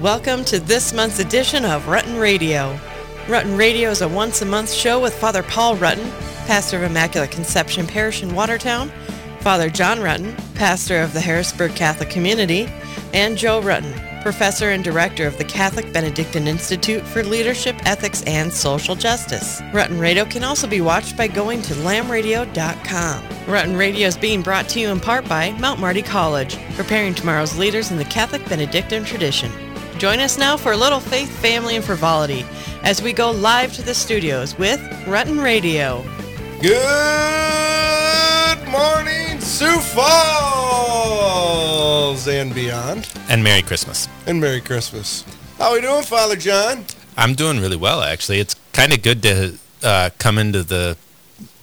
Welcome to this month's edition of Rutten Radio. Rutten Radio is a once a month show with Father Paul Rutten, pastor of Immaculate Conception Parish in Watertown, Father John Rutten, pastor of the Harrisburg Catholic Community, and Joe Rutten, professor and director of the Catholic Benedictine Institute for Leadership, Ethics, and Social Justice. Rutten Radio can also be watched by going to lambradio.com. Rutten Radio is being brought to you in part by Mount Marty College, preparing tomorrow's leaders in the Catholic Benedictine tradition. Join us now for a little faith, family, and frivolity as we go live to the studios with Rutten Radio. Good morning, Sioux Falls and beyond. And Merry Christmas. And Merry Christmas. How are we doing, Father John? I'm doing really well, actually. It's kind of good to uh, come into the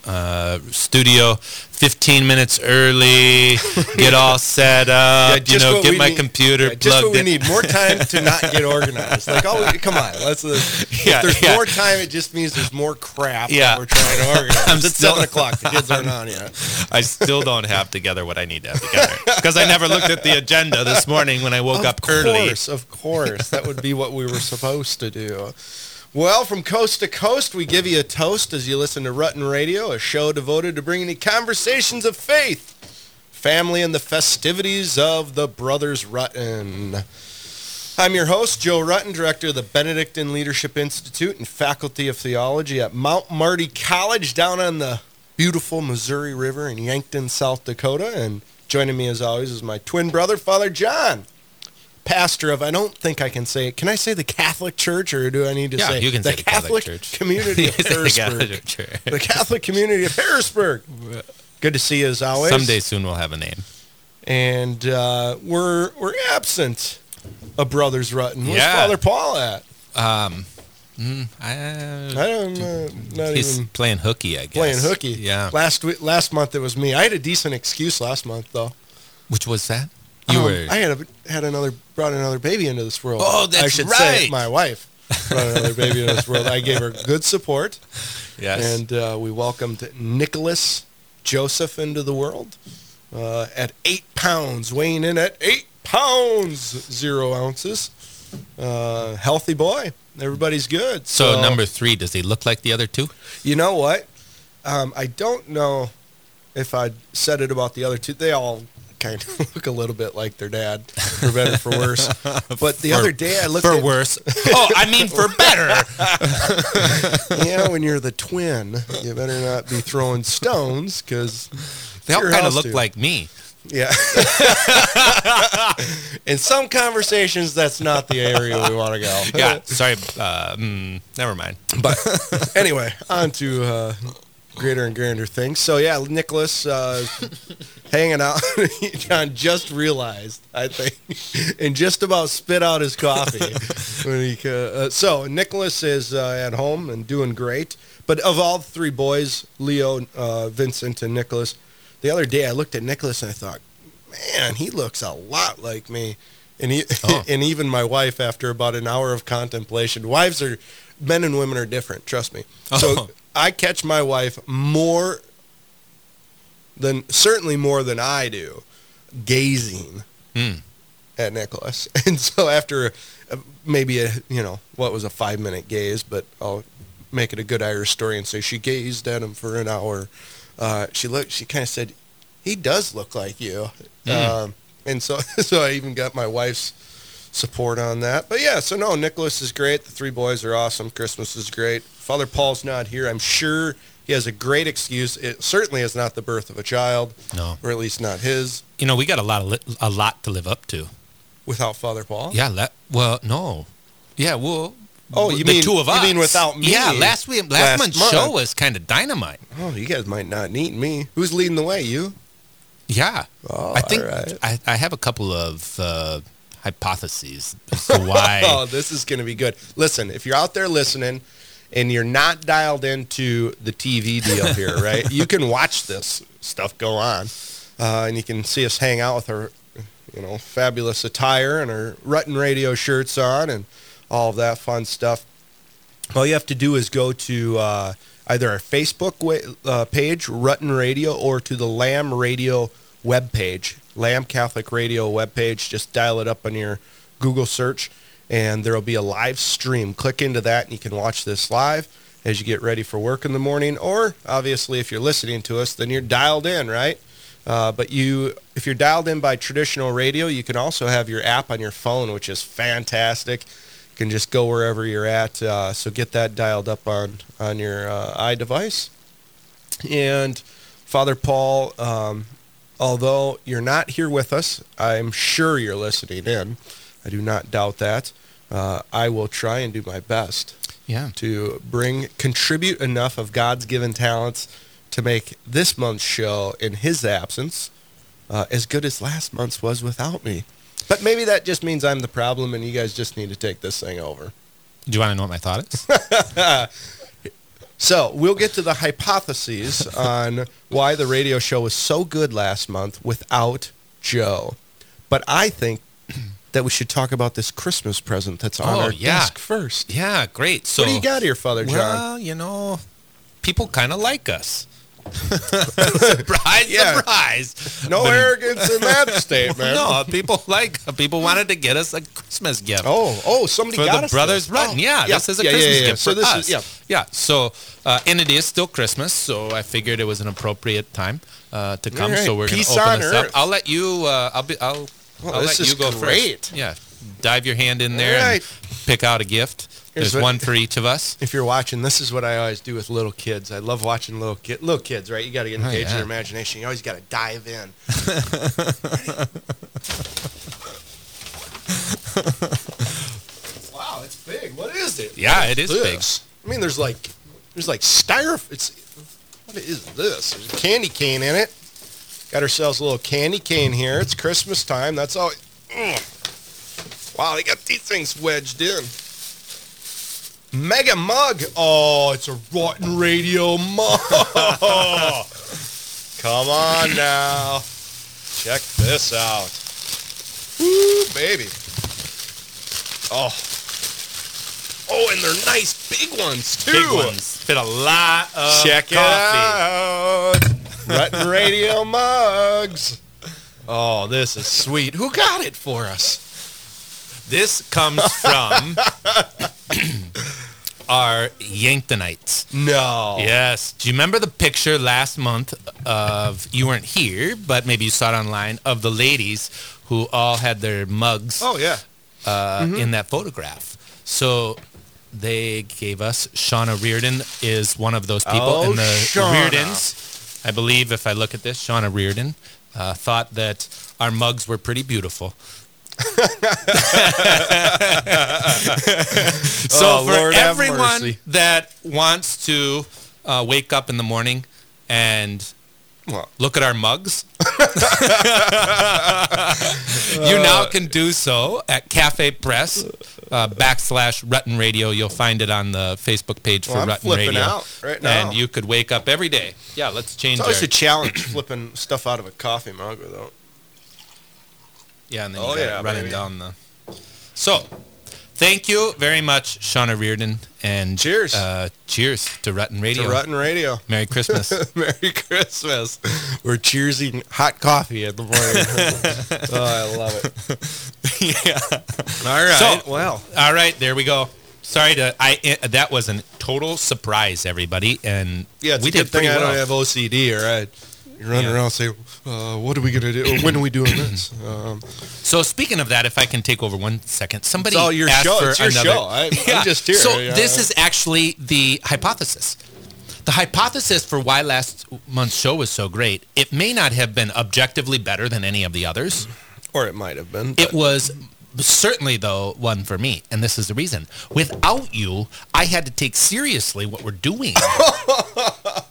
uh, studio 15 minutes early, get all set up, yeah, you know, get my need, computer yeah, plugged just what we need more time to not get organized. Like, oh, come on, let's. Uh, yeah, if there's yeah. more time, it just means there's more crap yeah. that we're trying to organize. I'm it's seven o'clock. The kids aren't on yet. I still don't have together what I need to have together because I never looked at the agenda this morning when I woke of up course, early. Of course, of course, that would be what we were supposed to do. Well, from coast to coast, we give you a toast as you listen to Rutten Radio, a show devoted to bringing you conversations of faith, family, and the festivities of the Brothers Rutten. I'm your host, Joe Rutten, director of the Benedictine Leadership Institute and faculty of theology at Mount Marty College down on the beautiful Missouri River in Yankton, South Dakota. And joining me as always is my twin brother, Father John pastor of, I don't think I can say it. Can I say the Catholic Church or do I need to yeah, say you can the, say the Catholic, Catholic Church. community of Harrisburg? the, the Catholic community of Harrisburg. Good to see you as always. Someday soon we'll have a name. And uh, we're we're absent of Brothers Rutten. Where's yeah. Father Paul at? Um, mm, I, I don't know. Not he's even playing hooky, I guess. playing hooky. Yeah. Last week, last month it was me. I had a decent excuse last month though. Which was that? You Um, were. I had a, had another brought another baby into this world. Oh, that's I should say right. my wife brought another baby into this world. I gave her good support, yes. and uh, we welcomed Nicholas Joseph into the world uh, at eight pounds, weighing in at eight pounds zero ounces. Uh, healthy boy. Everybody's good. so number three, does he look like the other two? You know what? Um, I don't know if I said it about the other two. They all kind of look a little bit like their dad, for better for worse. But the For- other day I looked For at worse. oh, I mean for better. yeah, when you're the twin, you better not be throwing stones because They all kind of look like me. yeah. In some conversations, that's not the area we want to go. Yeah. Sorry. Uh, mm, never mind. But anyway, on to uh, greater and grander things. So yeah, Nicholas uh, hanging out. John just realized, I think, and just about spit out his coffee. when he, ca- uh, so Nicholas is uh, at home and doing great. But of all three boys, Leo, uh, Vincent, and Nicholas, the other day I looked at Nicholas and I thought, man, he looks a lot like me. And he, Oh. and even my wife, after about an hour of contemplation, wives are, men and women are different. Trust me. So Oh. I catch my wife more than certainly more than I do, gazing Hmm. at Nicholas. And so after uh, maybe a you know what was a five minute gaze, but I'll make it a good Irish story and say she gazed at him for an hour. Uh, she looked. She kind of said, "He does look like you." Mm. Um, and so so I even got my wife's support on that. But yeah, so no, Nicholas is great. The three boys are awesome. Christmas is great. Father Paul's not here. I'm sure he has a great excuse. It certainly is not the birth of a child, No. or at least not his, You know, we got a lot of li- a lot to live up to. without Father Paul. Yeah. La- well, no. Yeah. Well. Oh, you the mean- two of you us? mean without me Yeah. Last week, last, last month's month. show was kind of dynamite. Oh, you guys might not need me. Who's leading the way? You? Yeah. Oh, I think right. I, I have a couple of uh, hypotheses as to why. Oh, this is going to be good. Listen, if you're out there listening and you're not dialed into the TV deal here, right? you can watch this stuff go on, uh, and you can see us hang out with our, you know, fabulous attire and our Rutten Radio shirts on and all of that fun stuff. All you have to do is go to uh, either our Facebook wa- uh, page, Rutten Radio, or to the Lamb Radio webpage, Lamb Catholic Radio webpage. Just dial it up on your Google search, and there will be a live stream. Click into that, and you can watch this live as you get ready for work in the morning. Or obviously, if you're listening to us, then you're dialed in, right? Uh, but you, if you're dialed in by traditional radio, you can also have your app on your phone, which is fantastic. You can just go wherever you're at. Uh, so get that dialed up on on your uh, iDevice. And Father Paul, um, although you're not here with us, I'm sure you're listening in. I do not doubt that. Uh, I will try and do my best Yeah. to bring contribute enough of God's given talents to make this month's show in his absence uh, as good as last month's was without me. But maybe that just means I'm the problem and you guys just need to take this thing over. Do you want to know what my thought is? So we'll get to the hypotheses on why the radio show was so good last month without Joe. But I think that we should talk about this Christmas present that's on Oh, our yeah. desk first. yeah, great. So what do you got here, Father John? Well, you know, people kind of like us. surprise, Yeah. surprise. no But- arrogance in that statement. No, people like people wanted to get us a Christmas gift. Oh, oh, somebody for got the us brothers this. Rutten. Oh, yeah, this is a yeah, Christmas yeah, yeah. gift So for this us. is yeah. yeah. So, uh, and it is still Christmas, so I figured it was an appropriate time uh, to come. Right. So we're going to open this earth. up. I'll let you. Uh, I'll be. I'll. Well, I'll let you go great. first. Yeah, dive your hand in there All and pick out a gift. Here's There's what- one for each of us. If you're watching, this is what I always do with little kids. I love watching little kid, little kids. Right? You got to get Oh, engaged in yeah. their imagination. You always got to dive in. wow, it's big. What is it? Yeah, What it is big. I mean, there's like, there's like styrofoam. It's what is this? There's a candy cane in it. Got ourselves a little candy cane here. It's Christmas time. That's all. Ugh. Wow, they got these things wedged in. Mega mug. Oh, it's a Rutten Radio mug. Come on now. Check this out. Woo, baby. Oh. Oh, and they're nice big ones too. Big ones fit a lot of Check coffee. it out. Rutten Radio mugs. Oh, this is sweet. Who got it for us? This comes from our Yanktonites. No. Yes. Do you remember the picture last month of you weren't here, but maybe you saw it online of the ladies who all had their mugs Oh yeah. uh, in that photograph? So they gave us Shauna Reardon is one of those people, Oh, and the Shauna. Reardons, I believe, if I look at this, Shauna Reardon uh, thought that our mugs were pretty beautiful. so Oh, for Lord everyone that wants to uh, wake up in the morning and Well, look at our mugs. you now can do so at Cafe Press uh, backslash Rutten Radio. You'll find it on the Facebook page for well, Rutten Radio. right now. And you could wake up every day. Yeah, let's change it's always our, a challenge flipping stuff out of a coffee mug without. Yeah, and then Oh, yeah, running baby. down the. So, thank you very much, Shauna Reardon, and Cheers. Uh, cheers to Rutten Radio. To. Rutten Radio. Merry Christmas. Merry Christmas. We're cheersing hot coffee in the morning. oh, I love it. yeah. All right. So- well, All right, there we go. Sorry to I. eh, That was a total surprise, everybody, and yeah, it's we a did thing pretty I well. don't have OCD, or I'd you're running Yeah. around saying, uh, "What are we gonna do? When are we doing this?" Um, So speaking of that, if I can take over one second, somebody It's all your asked show. for It's your another. show. I- I'm just here. So Yeah. this is actually the hypothesis. The hypothesis for why last month's show was so great, it may not have been objectively better than any of the others. or it might have been. It was certainly though one for me, and this is the reason. Without you, I had to take seriously what we're doing.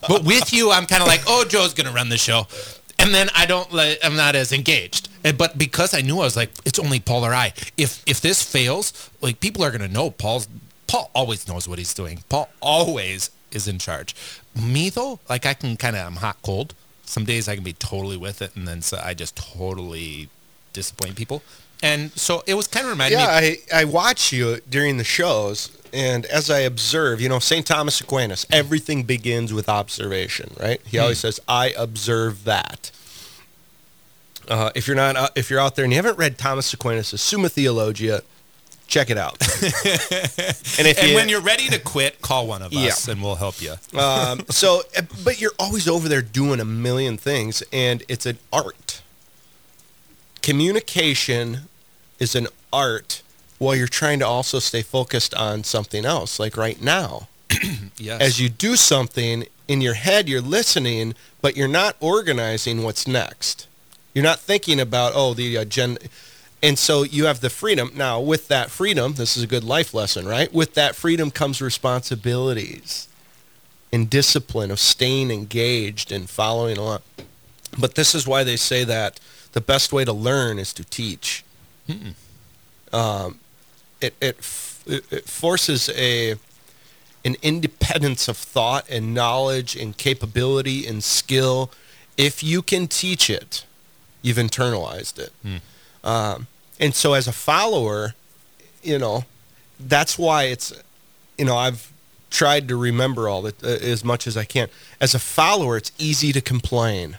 but with you, I'm kind of like, oh, Joe's gonna run the show, and then I don't. Like, I'm not as engaged. And, but because I knew I was like, it's only Paul or I. If if this fails, like people are gonna know Paul's. Paul always knows what he's doing. Paul always is in charge. Me though, like I can kind of I'm hot cold. Some days I can be totally with it, and then so I just totally disappoint people. And so it was kind of reminding yeah, me. I, I watch you during the shows, and as I observe, you know, St. Thomas Aquinas, everything begins with observation, right? He Hmm. always says, "I observe that." Uh, if you're not, uh, if you're out there and you haven't read Thomas Aquinas' Summa Theologia, check it out. and if And you, when you're ready to quit, call one of us Yeah. and we'll help you. um, so, uh, but you're always over there doing a million things, and it's an art. Communication is an art while you're trying to also stay focused on something else. Like right now, Yes. as you do something in your head, you're listening, but you're not organizing what's next. You're not thinking about oh the agenda, and so you have the freedom. Now, with that freedom, this is a good life lesson, right? With that freedom comes responsibilities and discipline of staying engaged and following along. But this is why they say that the best way to learn is to teach. Um, it, it f- it forces a an independence of thought and knowledge and capability and skill. If you can teach it, you've internalized it. Um, and so, as a follower, you know, that's why it's, you know, I've tried to remember all that uh, as much as I can. As a follower, it's easy to complain.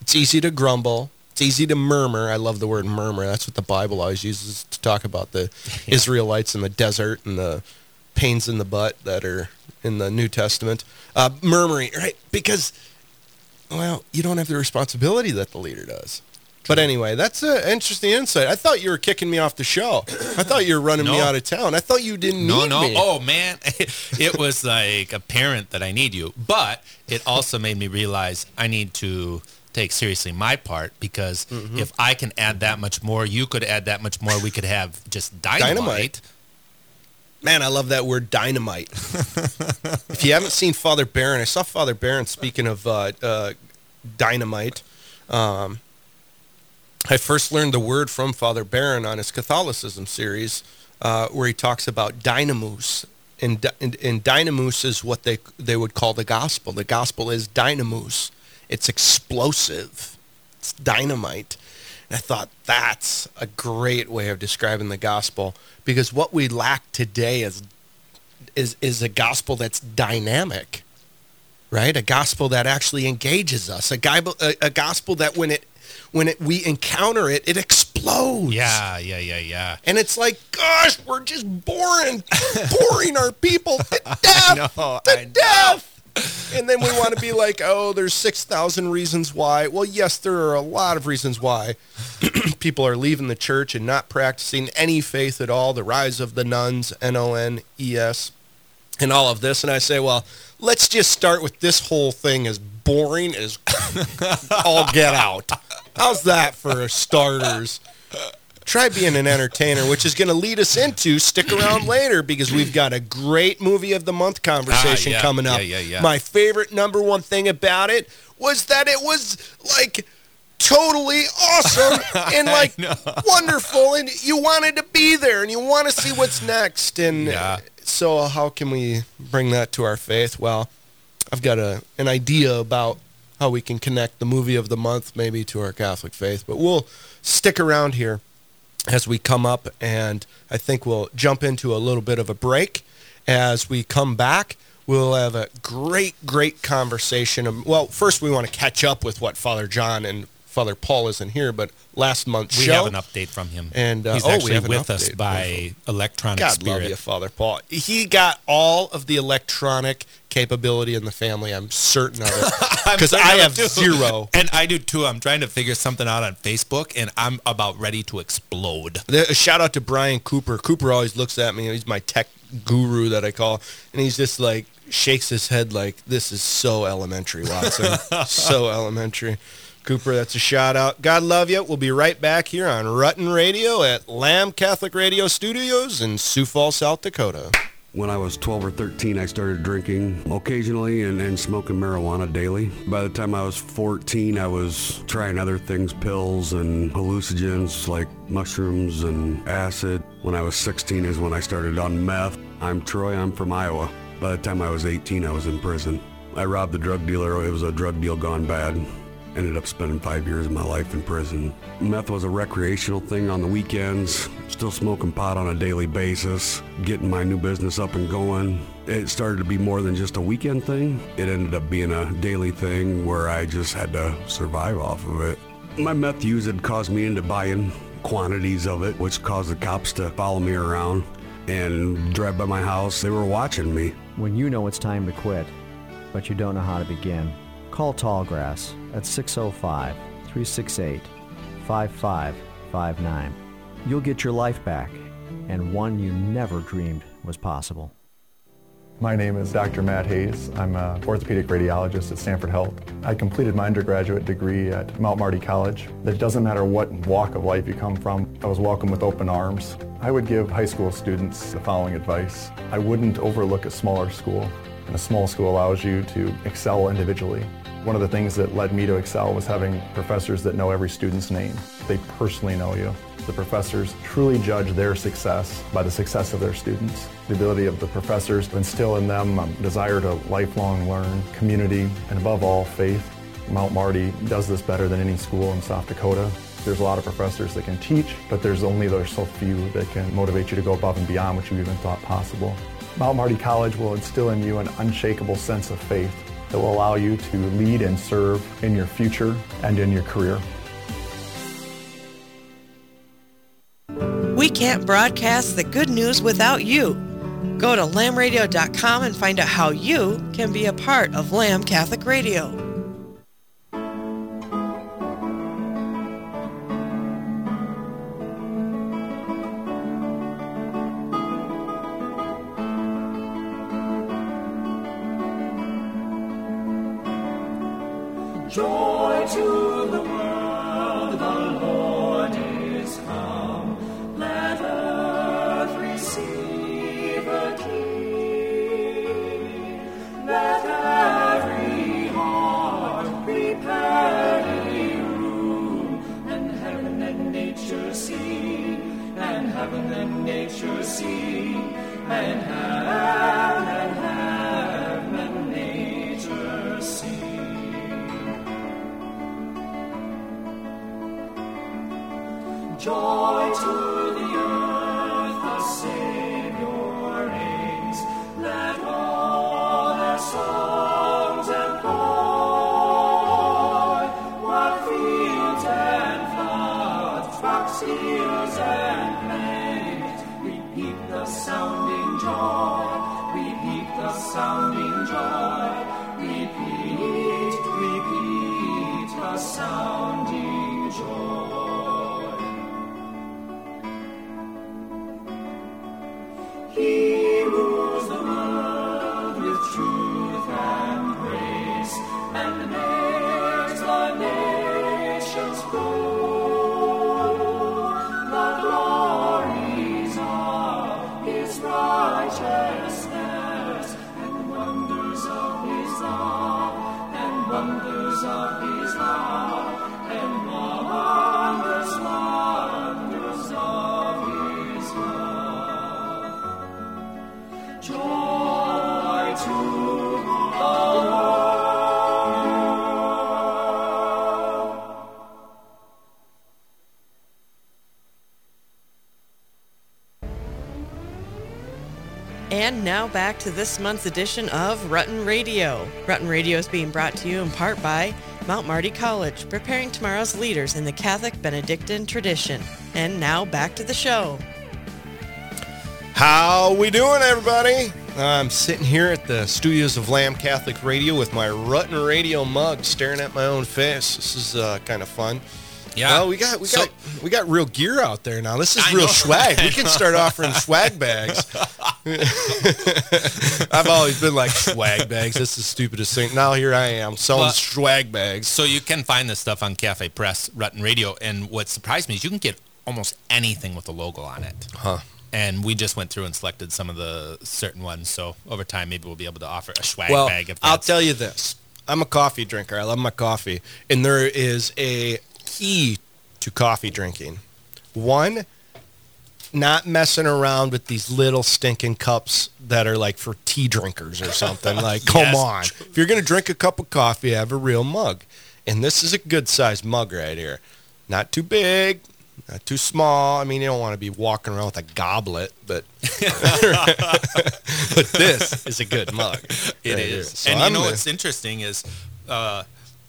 It's easy to grumble. It's easy to murmur. I love the word murmur. That's what the Bible always uses to talk about the Israelites in the desert and the pains in the butt that are in the New Testament. Uh, murmuring, right? Because, well, you don't have the responsibility that the leader does. But anyway, that's an interesting insight. I thought you were kicking me off the show. I thought you were running me out of town. I thought you didn't No, no. me. Oh man, it was like apparent that I need you, but it also made me realize I need to take seriously my part because Mm-hmm. if I can add that much more, you could add that much more. We could have just dynamite. Dynamite. Man, I love that word dynamite. if you haven't seen Father Barron, I saw Father Barron speaking of uh, uh, dynamite. Um, I first learned the word from Father Barron on his Catholicism series, uh, where he talks about dynamis. And, and, and dynamis is what they, they would call the gospel. The gospel is dynamis. It's explosive. It's dynamite. And I thought that's a great way of describing the gospel because what we lack today is is is a gospel that's dynamic, right? A gospel that actually engages us. A, guy, a, a gospel that when it when it we encounter it, it explodes. Yeah, yeah, yeah, yeah. And it's like, gosh, we're just boring, boring our people to death, know, to I know. And then we want to be like, oh, there's 6,000 reasons why. Well, yes, there are a lot of reasons why people are leaving the church and not practicing any faith at all. The rise of the nones, N O N E S, and all of this. And I say, well, let's just start with this whole thing as boring as all get out. How's that for starters? Try being an entertainer, which is going to lead us into stick around later because we've got a great movie of the month conversation Ah, yeah, coming up. yeah, yeah, yeah. My favorite number one thing about it was that it was like totally awesome and like wonderful and you wanted to be there and you want to see what's next and Yeah. so how can we bring that to our faith well i've got a an idea about how we can connect the movie of the month maybe to our catholic faith but we'll stick around here as we come up and i think we'll jump into a little bit of a break. As we come back we'll have a great great conversation. Um, well first we want to catch up with what father john and father paul isn't here but last month's We show have an update from him, And, uh, he's oh, actually with us by Electronic God Spirit. love you, Father Paul. He got all of the electronic capability in the family. I'm certain of it because I have too. zero. and I do too. I'm trying to figure something out on Facebook, and I'm about ready to explode. A shout out to Brian Cooper. Cooper always looks at me. He's my tech guru that I call, and he's just like shakes his head like this is so elementary, Watson. so elementary. Cooper, that's a shout out. God love you. We'll be right back here on Rutten Radio at Lamb Catholic Radio Studios in Sioux Falls, South Dakota. When I was 12 or 13, I started drinking occasionally and, and smoking marijuana daily. By the time I was 14, I was trying other things, pills and hallucinogens like mushrooms and acid. When I was 16 is when I started on meth. I'm Troy, I'm from Iowa. By the time I was 18, I was in prison. I robbed a drug dealer. It was a drug deal gone bad. Ended up spending five years of my life in prison. Meth was a recreational thing on the weekends. Still smoking pot on a daily basis. Getting my new business up and going. It started to be more than just a weekend thing. It ended up being a daily thing where I just had to survive off of it. My meth use had caused me into buying quantities of it, which caused the cops to follow me around and drive by my house. They were watching me. When you know it's time to quit, but you don't know how to begin, call Tallgrass at 605 368 5559. You'll get your life back and one you never dreamed was possible. My name is Dr. Matt Hayes. I'm an orthopedic radiologist at Stanford Health. I completed my undergraduate degree at Mount Marty College. It doesn't matter what walk of life you come from, I was welcomed with open arms. I would give high school students the following advice. I wouldn't overlook a smaller school. And a small school allows you to excel individually. One of the things that led me to excel was having professors that know every student's name. They personally know you. The professors truly judge their success by the success of their students. The ability of the professors to instill in them a desire to lifelong learn, community, and above all, faith. Mount Marty does this better than any school in South Dakota. There's a lot of professors that can teach, but there's only there's so few that can motivate you to go above and beyond what you even thought possible. Mount Marty College will instill in you an unshakable sense of faith that will allow you to lead and serve in your future and in your career. We can't broadcast the good news without you. Go to lambradio.com and find out how you can be a part of Lamb Catholic Radio. And now back to this month's edition of Rutten Radio. Rutten Radio is being brought to you in part by Mount Marty College, preparing tomorrow's leaders in the Catholic Benedictine tradition. And now back to the show. How we doing, everybody? I'm sitting here at the studios of Lamb Catholic Radio with my Rutten Radio mug, staring at my own face. This is uh, kind of fun. Yeah. Well, we got we So- got we got real gear out there now. This is I real know. swag. We can start offering swag bags. I've always been like swag bags. That's the stupidest thing. Now here I am selling Well- swag bags. So you can find this stuff on Cafe Press, Rutten Radio, and what surprised me is you can get almost anything with a logo on it. Huh. And we just went through and selected some of the certain ones. So over time, maybe we'll be able to offer a swag Well, bag. If I'll tell you this. I'm a coffee drinker. I love my coffee. And there is a key to coffee drinking. One, not messing around with these little stinking cups that are like for tea drinkers or something. Like, come on. If you're going to drink a cup of coffee, have a real mug. And this is a good sized mug right here. Not too big, not too small. I mean, you don't want to be walking around with a goblet, but but this is a good mug. It right is. So and I'm you know what's interesting is uh,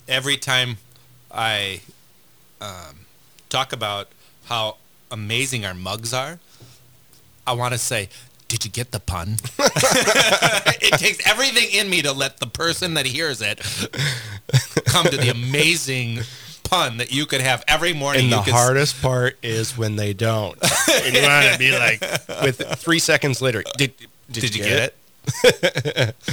every time I um, talk about how amazing our mugs are, I want to say, did you get the pun? it takes everything in me to let the person that hears it come to the amazing pun that you could have every morning. And you the could- hardest part is when they don't. and you want to be like, with three seconds later, did, did, Did you get it?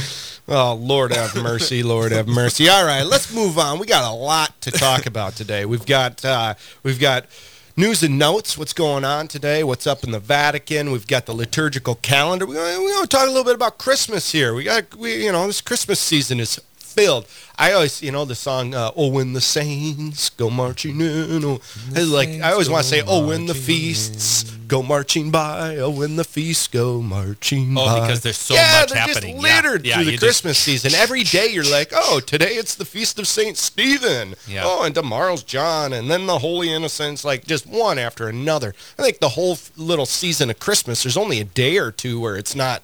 Oh, Lord have mercy, Lord have mercy. All right, let's move on. We got a lot to talk about today. We've got uh, we've got news and notes. What's going on today? What's up in the Vatican? We've got the liturgical calendar. We're going to talk a little bit about Christmas here. We got we you know this Christmas season is filled. I always you know the song uh, "Oh when the saints go marching in." Oh, like I always want to say "Oh when the feasts go marching by." Oh when the feasts go marching Oh, by. because there's so yeah, much they're happening. Just littered yeah, through the you just- Christmas season. Every day you're like, oh, today it's the feast of Saint Stephen. Yeah. Oh, and tomorrow's John, and then the Holy Innocents, like just one after another. I think the whole little season of Christmas, there's only a day or two where it's not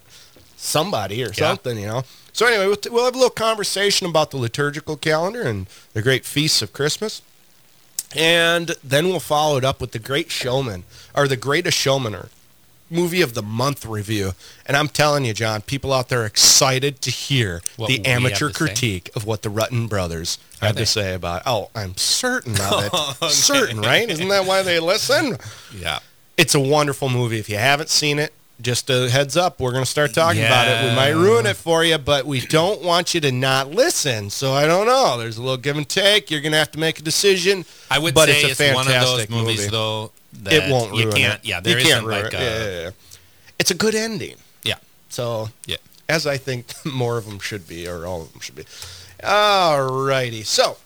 somebody or something, you know. So anyway, we'll, t- we'll have a little conversation about the liturgical calendar and the great feasts of Christmas. And then we'll follow it up with the Great Showman, or the Greatest Showman, or movie of the month review. And I'm telling you, John, people out there are excited to hear What the amateur to say. critique of what the Rutten brothers Are they? to say about. It. Oh, I'm certain of it. Okay. Certain, right? Isn't that why they listen? Yeah. It's a wonderful movie. If you haven't seen it, just a heads up, we're going to start talking about it. We might ruin it for you, but we don't want you to not listen. So I don't know. There's a little give and take. You're going to have to make a decision. I would but say it's a it's, one of those movies, movie. though, that It won't ruin you can't. it. Yeah, there you can't ruin like it. a, yeah, yeah, yeah. It's a good ending. yeah. So Yeah. as I think more of them should be, or all of them should be. All righty. So,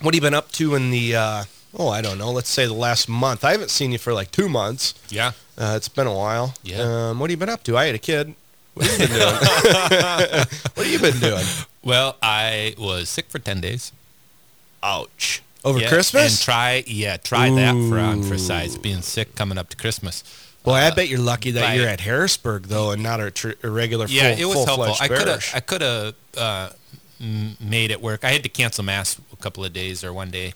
what have you been up to in the? Uh, oh, I don't know. Let's say the last month. I haven't seen you for like two months. Yeah. Uh, it's been a while. Yeah. Um, what have you been up to? I had a kid. What have you been doing? what have you been doing? Well, I was sick for 10 days. Ouch. Over Yeah, Christmas? And try, yeah, try that for on for size. Being sick coming up to Christmas. I Uh, bet you're lucky that by- you're at Harrisburg though, and not a, tr- a regular full, Yeah, it was helpful. I could have. I could have uh, made it work. I had to cancel mass a couple of days or one day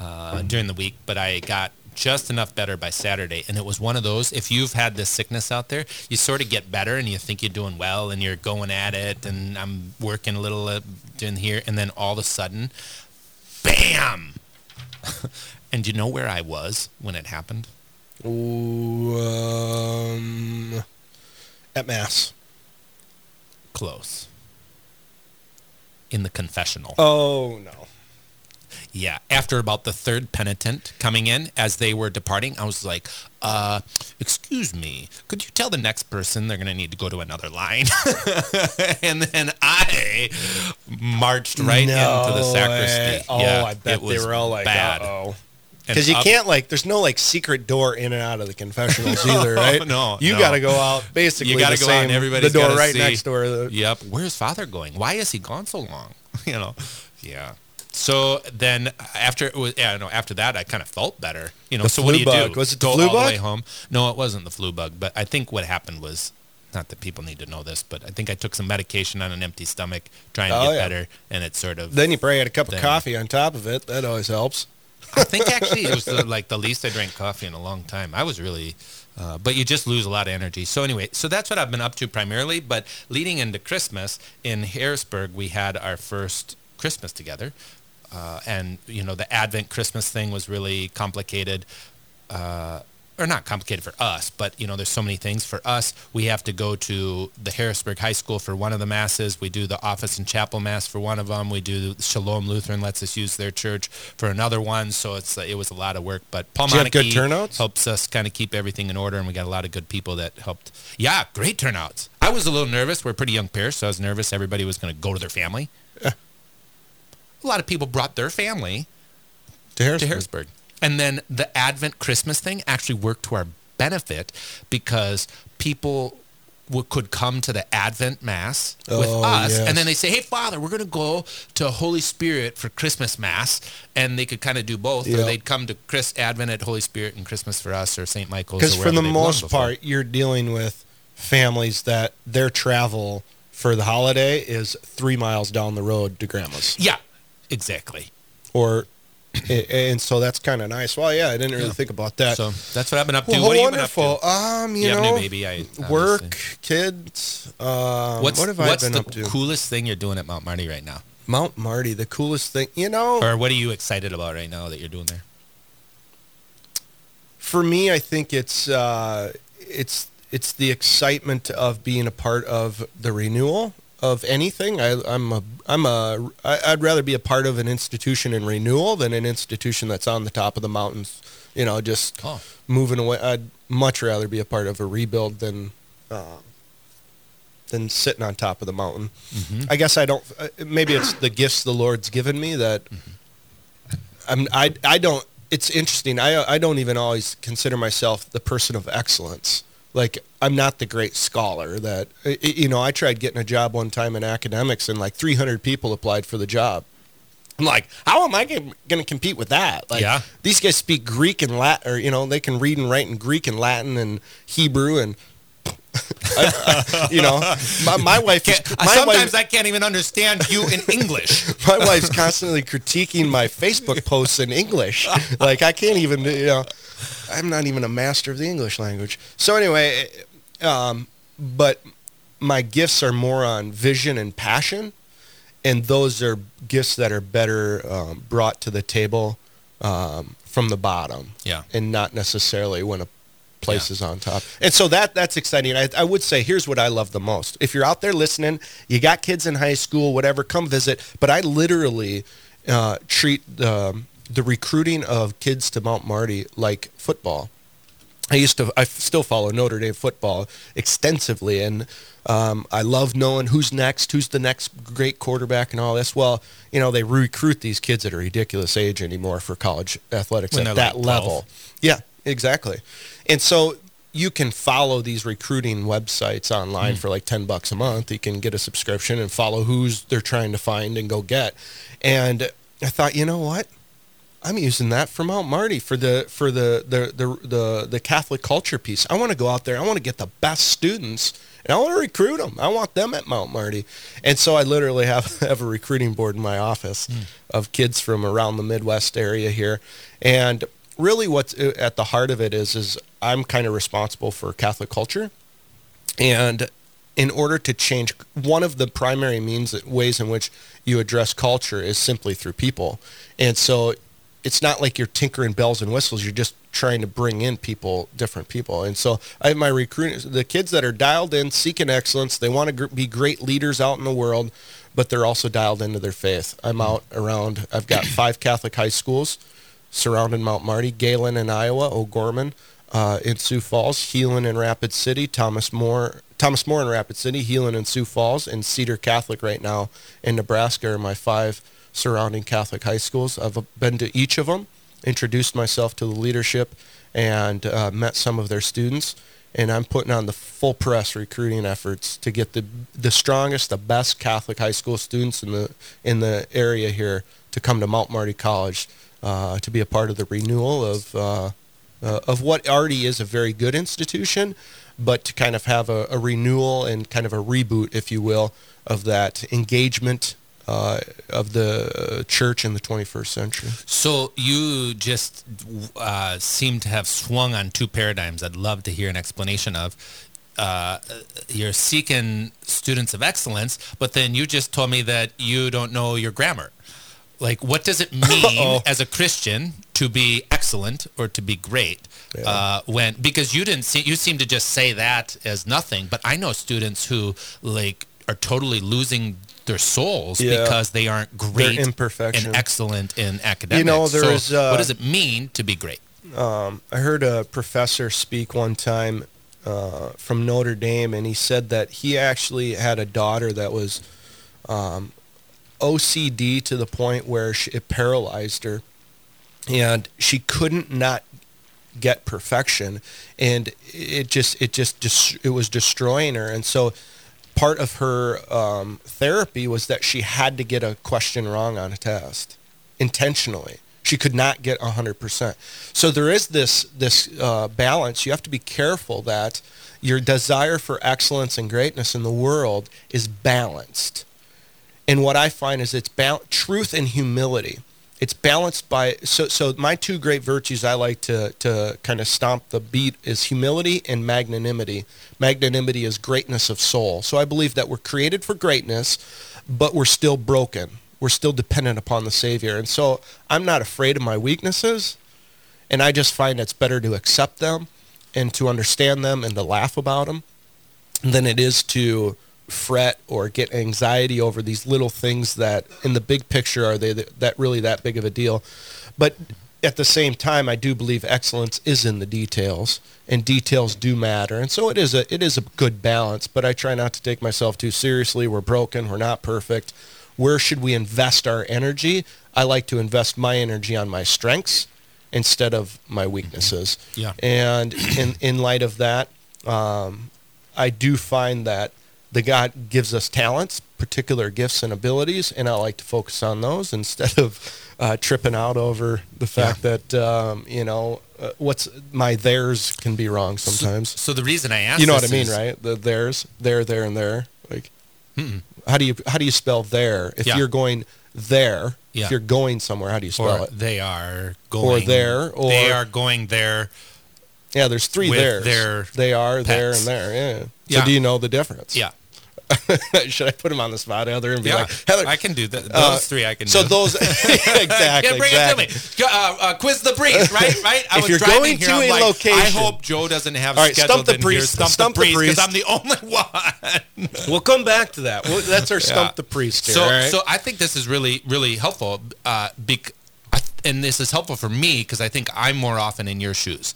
uh, during the week, but I got just enough better by Saturday. And it was one of those. If you've had this sickness out there, you sort of get better and you think you're doing well and you're going at it. And I'm working a little uh, in here, and then all of a sudden, bam. and do you know where I was when it happened? Ooh, um, at mass. Close. In the confessional. Oh no. Yeah, after about the third penitent coming in as they were departing, I was like, uh, excuse me, could you tell the next person they're going to need to go to another line? and then I marched right into the sacristy. Oh, Yeah, I bet they were all like, bad. oh. Because you up- can't like, there's no like secret door in and out of the confessionals either, right? no, you no. got to go out basically. You got the to go out same, and everybody's the door right see, next door. Yep. Where's father going? Why is he gone so long? you know. Yeah. So then after it was yeah, no, after that I kind of felt better. You know, The so what do you flu do? Was it the Go flu all bug? the way home? No, it wasn't the flu bug, but I think what happened was not that people need to know this, but I think I took some medication on an empty stomach trying to Oh, get yeah. better and it sort of then you probably had a cup of coffee on top of it. That always helps. I think actually it was the, like the least I drank coffee in a long time. I was really, uh, but you just lose a lot of energy. So anyway, so that's what I've been up to primarily. But leading into Christmas in Harrisburg, we had our first Christmas together, uh, and you know the Advent Christmas thing was really complicated. Uh, or not complicated for us, but you know, there's so many things for us. We have to go to the Harrisburg High School for one of the masses. We do the office and chapel mass for one of them. We do Shalom Lutheran lets us use their church for another one. So it's it was a lot of work. But Paul Did you good Meineke helps us kind of keep everything in order, and we got a lot of good people that helped. Yeah, great turnouts. I was a little nervous. We're a pretty young parish, so I was nervous everybody was going to go to their family. A lot of people brought their family To Harrisburg. to Harrisburg. And then the Advent Christmas thing actually worked to our benefit because people w- could come to the Advent Mass with Oh, us, yes. and then they say, "Hey, Father, we're going to go to Holy Spirit for Christmas Mass," and they could kind of do both, Yep. or they'd come to Chris Advent at Holy Spirit and Christmas for us, or St. Michael's. Because for the wherever they'd gone most part, you're dealing with families that their travel for the holiday is three miles down the road to grandma's yeah, exactly. or and so that's kind of nice. Well, yeah, I didn't really think about that. So that's what I've been up to. well, what have you been up wonderful. to? Um, you, You know, new baby, I- work, obviously. kids. Um, What's what have what's I been up to? coolest thing you're doing at Mount Marty right now? Mount Marty, the coolest thing. You know, Or what are you excited about right now that you're doing there? for me, I think it's uh, it's it's the excitement of being a part of the renewal of anything. I, I'm a I'm a I- I'd rather be a part of an institution in renewal than an institution that's on the top of the mountains. You know, just Oh. moving away. I'd much rather be a part of a rebuild than. Uh, than sitting on top of the mountain. I guess I don't. uh, Maybe it's the gifts the Lord's given me that I'm. I. I don't. It's interesting. I. I don't even always consider myself the person of excellence. Like I'm not the great scholar that you know. I tried getting a job one time in academics, and like 300 people applied for the job. I'm like, how am I going to compete with that? Like, Yeah. these guys speak Greek and Latin, or you know, they can read and write in Greek and Latin and Hebrew, and I- you know, my, my wife. Can't- my sometimes wife, I can't even understand you in English. my wife's constantly critiquing my Facebook posts in English. Like I can't even, you know, I'm not even a master of the English language. So anyway, um, but my gifts are more on vision and passion, and those are gifts that are better um, brought to the table um, from the bottom, Yeah. and not necessarily when a place Yeah. on top. And so that that's exciting. I, I would say here's what I love the most. If you're out there listening, you got kids in high school, whatever, come visit. But I literally uh, treat the the recruiting of kids to Mount Marty like football. I used to, I still follow Notre Dame football extensively, and um, I love knowing who's next, who's the next great quarterback, and all this. Well, you know, they recruit these kids at a ridiculous age anymore for college athletics When at that like 12. level. Yeah, exactly. And so you can follow these recruiting websites online Hmm. for like 10 bucks a month. You can get a subscription and follow who's they're trying to find and go get. And I thought, you know what? I'm using that for Mount Marty for the for the the the the, the Catholic culture piece. I want to go out there. I want to get the best students, and I want to recruit them. I want them at Mount Marty, and so I literally have have a recruiting board in my office of kids from around the Midwest area here, and really what's uh, at the heart of it is is I'm kind of responsible for Catholic culture, and in order to change, one of the primary means that ways in which you address culture is simply through people. And so it's not like you're tinkering bells and whistles. You're just trying to bring in people, different people. And so I have my recruiting, the kids that are dialed in, seeking excellence, they want to gr- be great leaders out in the world, but they're also dialed into their faith. I'm out around, I've got five Catholic high schools surrounding Mount Marty, Gehlen in Iowa, O'Gorman uh, in Sioux Falls, Heelan in Rapid City, Thomas More, Thomas More in Rapid City, Heelan in Sioux Falls, and Cedar Catholic right now in Nebraska are my five surrounding Catholic high schools. I've been to each of them, introduced myself to the leadership, and uh, met some of their students. And I'm putting on the full press recruiting efforts to get the the strongest, the best Catholic high school students in the in the area here to come to Mount Marty College uh, to be a part of the renewal of uh, of what already is a very good institution, but to kind of have a, a renewal and kind of a reboot, if you will, of that engagement uh, of the church in the 21st century. So you just uh, seem to have swung on two paradigms. I'd love to hear an explanation of. Uh, you're seeking students of excellence, but then you just told me that you don't know your grammar. Like, what does it mean as a Christian to be excellent or to be great? Uh, when because you didn't see, you seem to just say that as nothing. But I know students who like are totally losing their souls Yeah. because they aren't great and excellent in academics. You know, there so is, uh, what does it mean to be great? I heard a professor speak one time uh, from Notre Dame, and he said that he actually had a daughter that was um, OCD to the point where she, it paralyzed her, and she couldn't not get perfection, and it just it just it was destroying her, and so. Part of her um, therapy was that she had to get a question wrong on a test intentionally. She could not get 100%. So there is this this uh, balance. You have to be careful that your desire for excellence and greatness in the world is balanced. And what I find is it's bal- truth and humility it's balanced by so so my two great virtues I like to to kind of stomp the beat is humility and magnanimity. Magnanimity is greatness of soul. So I believe that we're created for greatness, but we're still broken. We're still dependent upon the Savior. And so I'm not afraid of my weaknesses, and I just find it's better to accept them and to understand them and to laugh about them than it is to fret or get anxiety over these little things that in the big picture are they th- that really that big of a deal. But at the same time I do believe excellence is in the details and details do matter. And so it is a it is a good balance but I try not to take myself too seriously. We're broken. We're not perfect. Where should we invest our energy? I like to invest my energy on my strengths instead of my weaknesses. Yeah. and in in light of that um, I do find that the God gives us talents, particular gifts and abilities, and I like to focus on those instead of uh, tripping out over the fact that um, you know uh, what's my theirs can be wrong sometimes. So the reason I asked you know what I mean, right? The theirs, there, there, and there. Like, how do you how do you spell there? If Yeah. you're going there, Yeah. if you're going somewhere, how do you spell Or it? they are going there, or- they are going there. Yeah, there's three there. theirs. they are there and there. Yeah. Yeah. So do you know the difference? Yeah, Should I put him on the spot, Heather, and be yeah. like, Heather? I can do that. Those uh, three I can do. So do. those exactly. Yeah, bring exactly. it to me. Uh, uh, quiz the priest, right? Right. I If was you're driving going here. to I'm a like, I hope Joe doesn't have All right, stump the priest. Stump, Stump the the priest because. I'm the only one. We'll come back to that. Well, that's our stump Yeah. the priest here. So, all right? so I think this is really, really helpful. Uh, bec- and this is helpful for me because I think I'm more often in your shoes,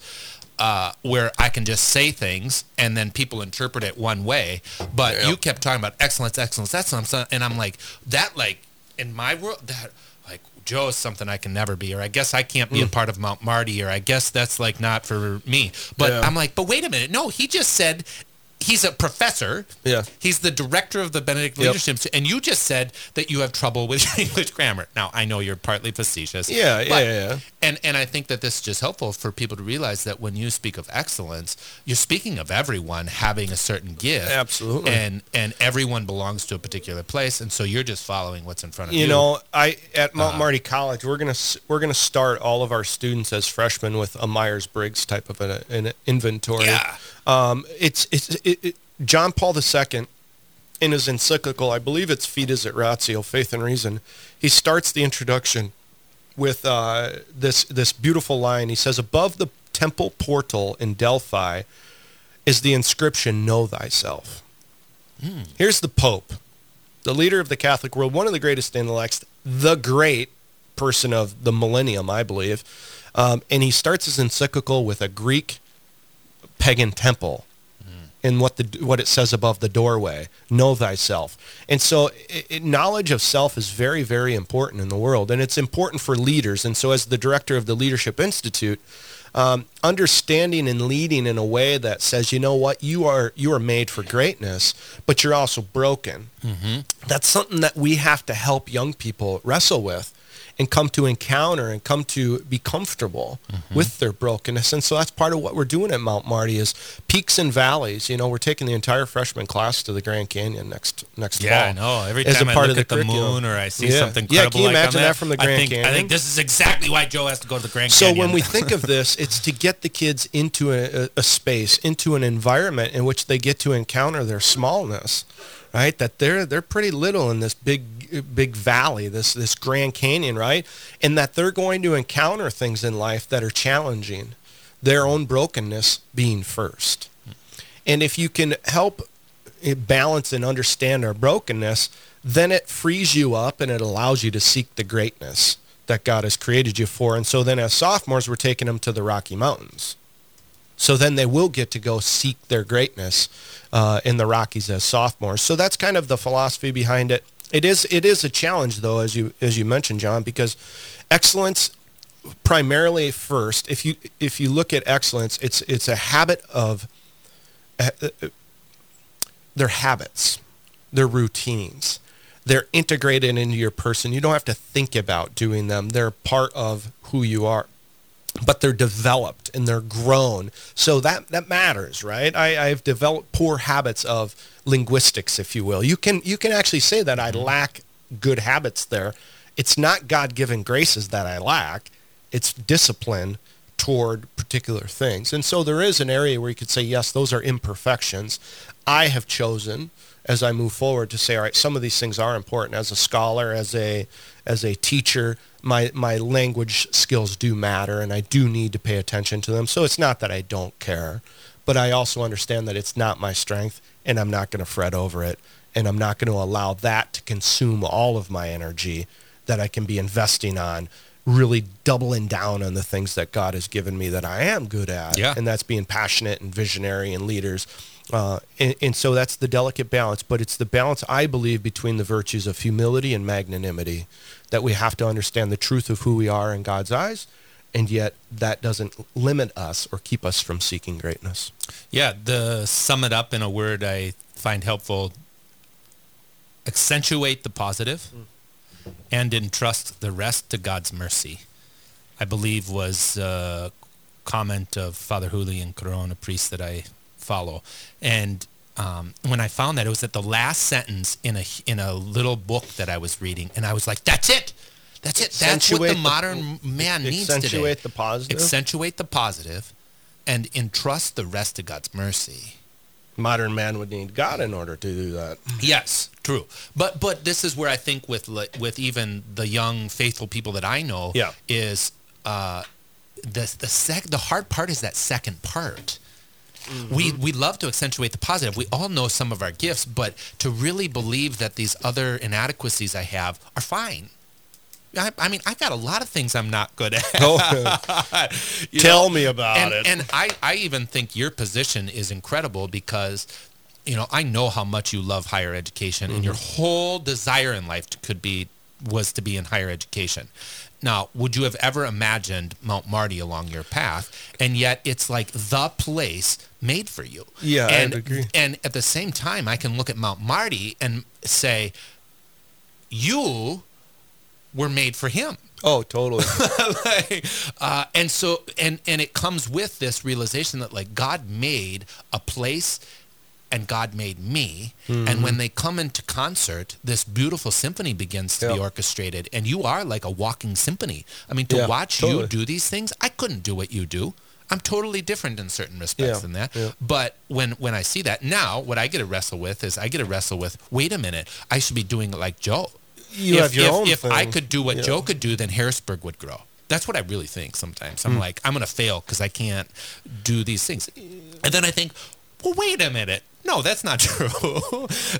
uh, where I can just say things and then people interpret it one way. But you kept talking about excellence, excellence, excellence, and I'm like that. Like in my world, that like Joe is something I can never be, or I guess I can't be Hmm. a part of Mount Marty, or I guess that's like not for me. But Yeah. I'm like, but wait a minute, no, he just said. He's a professor. Yeah. He's the director of the Benedict Yep. Leadership and you just said that you have trouble with English grammar. Now I know you're partly facetious. Yeah, yeah, but- yeah. And and I think that this is just helpful for people to realize that when you speak of excellence, you're speaking of everyone having a certain gift. Absolutely. And and everyone belongs to a particular place, and so you're just following what's in front of you. you know, I at. Mount Marty College, we're gonna we're gonna start all of our students as freshmen with a Myers Briggs type of an, an inventory. Yeah. Um, it's it's it, it, John Paul II in his encyclical, I believe it's Fides et Ratio, Faith and Reason. He starts the introduction with uh, this this beautiful line. He says, "Above the temple portal in Delphi is the inscription Know Thyself." Here's the Pope, the leader of the Catholic world, one of the greatest intellects, the great person of the millennium, I believe. Um, and he starts his encyclical with a Greek pagan temple and what the what it says above the doorway. Know thyself. And so i i knowledge of self is very very important in the world and it's important for leaders. And so as the director of the leadership institute um, understanding and leading in a way that says you know what? You are you are made for greatness but you're also broken. That's something that we have to help young people wrestle with and come to encounter and come to be comfortable mm-hmm. with their brokenness. And so that's part of what we're doing at Mount Marty is peaks and valleys. You know, we're taking the entire freshman class to the Grand Canyon next next Yeah, fall. I know. Every time I look at the curriculum. moon or I see Yeah. something Yeah, incredible can you like imagine that from the I Grand think, I think this is exactly why Joe has to go to the Grand So Canyon. So when we think of this, it's to get the kids into a, a, a space, into an environment in which they get to encounter their smallness, right? That they're they're pretty little in this big big valley, this this Grand Canyon, right? And that they're going to encounter things in life that are challenging, their own brokenness being first. And if you can help eh, balance and understand our brokenness, then it frees you up and it allows you to seek the greatness that God has created you for. And so then as sophomores, we're taking them to the Rocky Mountains. So then they will get to go seek their greatness uh, in the Rockies as sophomores. So that's kind of the philosophy behind it. It is it is a challenge though, as you as you mentioned, John, because excellence primarily first. If you if you look at excellence, it's it's a habit of uh, uh, they're habits, they're routines. They're integrated into your person. You don't have to think about doing them. They're part of who you are but they're developed and they're grown. So that that matters, right? I, I've developed poor habits of linguistics, if you will. You can you can actually say that I mm-hmm. lack good habits there it's not God-given graces that I lack. It's discipline toward particular things. And so there is an area where you could say, yes, those are imperfections. I have chosen as I move forward to say, all right, some of these things are important. As a scholar, as a as a teacher, my my language skills do matter, and I do need to pay attention to them. So it's not that I don't care, but I also understand that it's not my strength, and I'm not going to fret over it, and I'm not going to allow that to consume all of my energy that I can be investing on really doubling down on the things that God has given me that I am good at. Yeah. And that's being passionate and visionary and leaders. Uh, and, and so that's the delicate balance, but it's the balance, I believe, between the virtues of humility and magnanimity that we have to understand the truth of who we are in God's eyes. And yet that doesn't limit us or keep us from seeking greatness. Yeah, the sum it up in a word I find helpful accentuate the positive and entrust the rest to God's mercy. I believe was a comment of Father Julian Corona, priest that I follow. And um, when I found that, it was at the last sentence in a in a little book that I was reading, and I was like, "That's it, that's it. That's what the Accentuate the- modern man needs today. Accentuate the positive. Accentuate the positive, and entrust the rest to God's mercy." Modern man would need God in order to do that. Yes, true. But but this is where I think with with even the young faithful people that I know Yeah. is uh, the the sec the hard part is that second part. Mm-hmm. We we love to accentuate the positive. We all know some of our gifts, but to really believe that these other inadequacies I have are fine. I, I mean, I got a lot of things I'm not good at. You Tell me about and, it. And I, I even think your position is incredible because, you know, I know how much you love higher education and your Mm-hmm. whole desire in life could be was to be in higher education. Now, would you have ever imagined Mount Marty along your path? And yet it's like the place made for you. Yeah, I and, would agree. And at the same time, I can look at Mount Marty and say, you were made for him. Oh, totally. like, uh, and so and and it comes with this realization that like God made a place and God made me Mm-hmm. and when they come into concert this beautiful symphony begins to be orchestrated and you are like a walking symphony I mean to Yeah, watch totally. you do these things I couldn't do what you do I'm totally different in certain respects Yeah, than that yeah. but when when I see that now what I get to wrestle with is I get to wrestle with wait a minute I should be doing it like Joe You if, have your if, own if I could do what Yeah. Joe could do, then Harrisburg would grow. That's what I really think sometimes. I'm like, I'm going to fail because I can't do these things. And then I think, well, wait a minute. No, that's not true.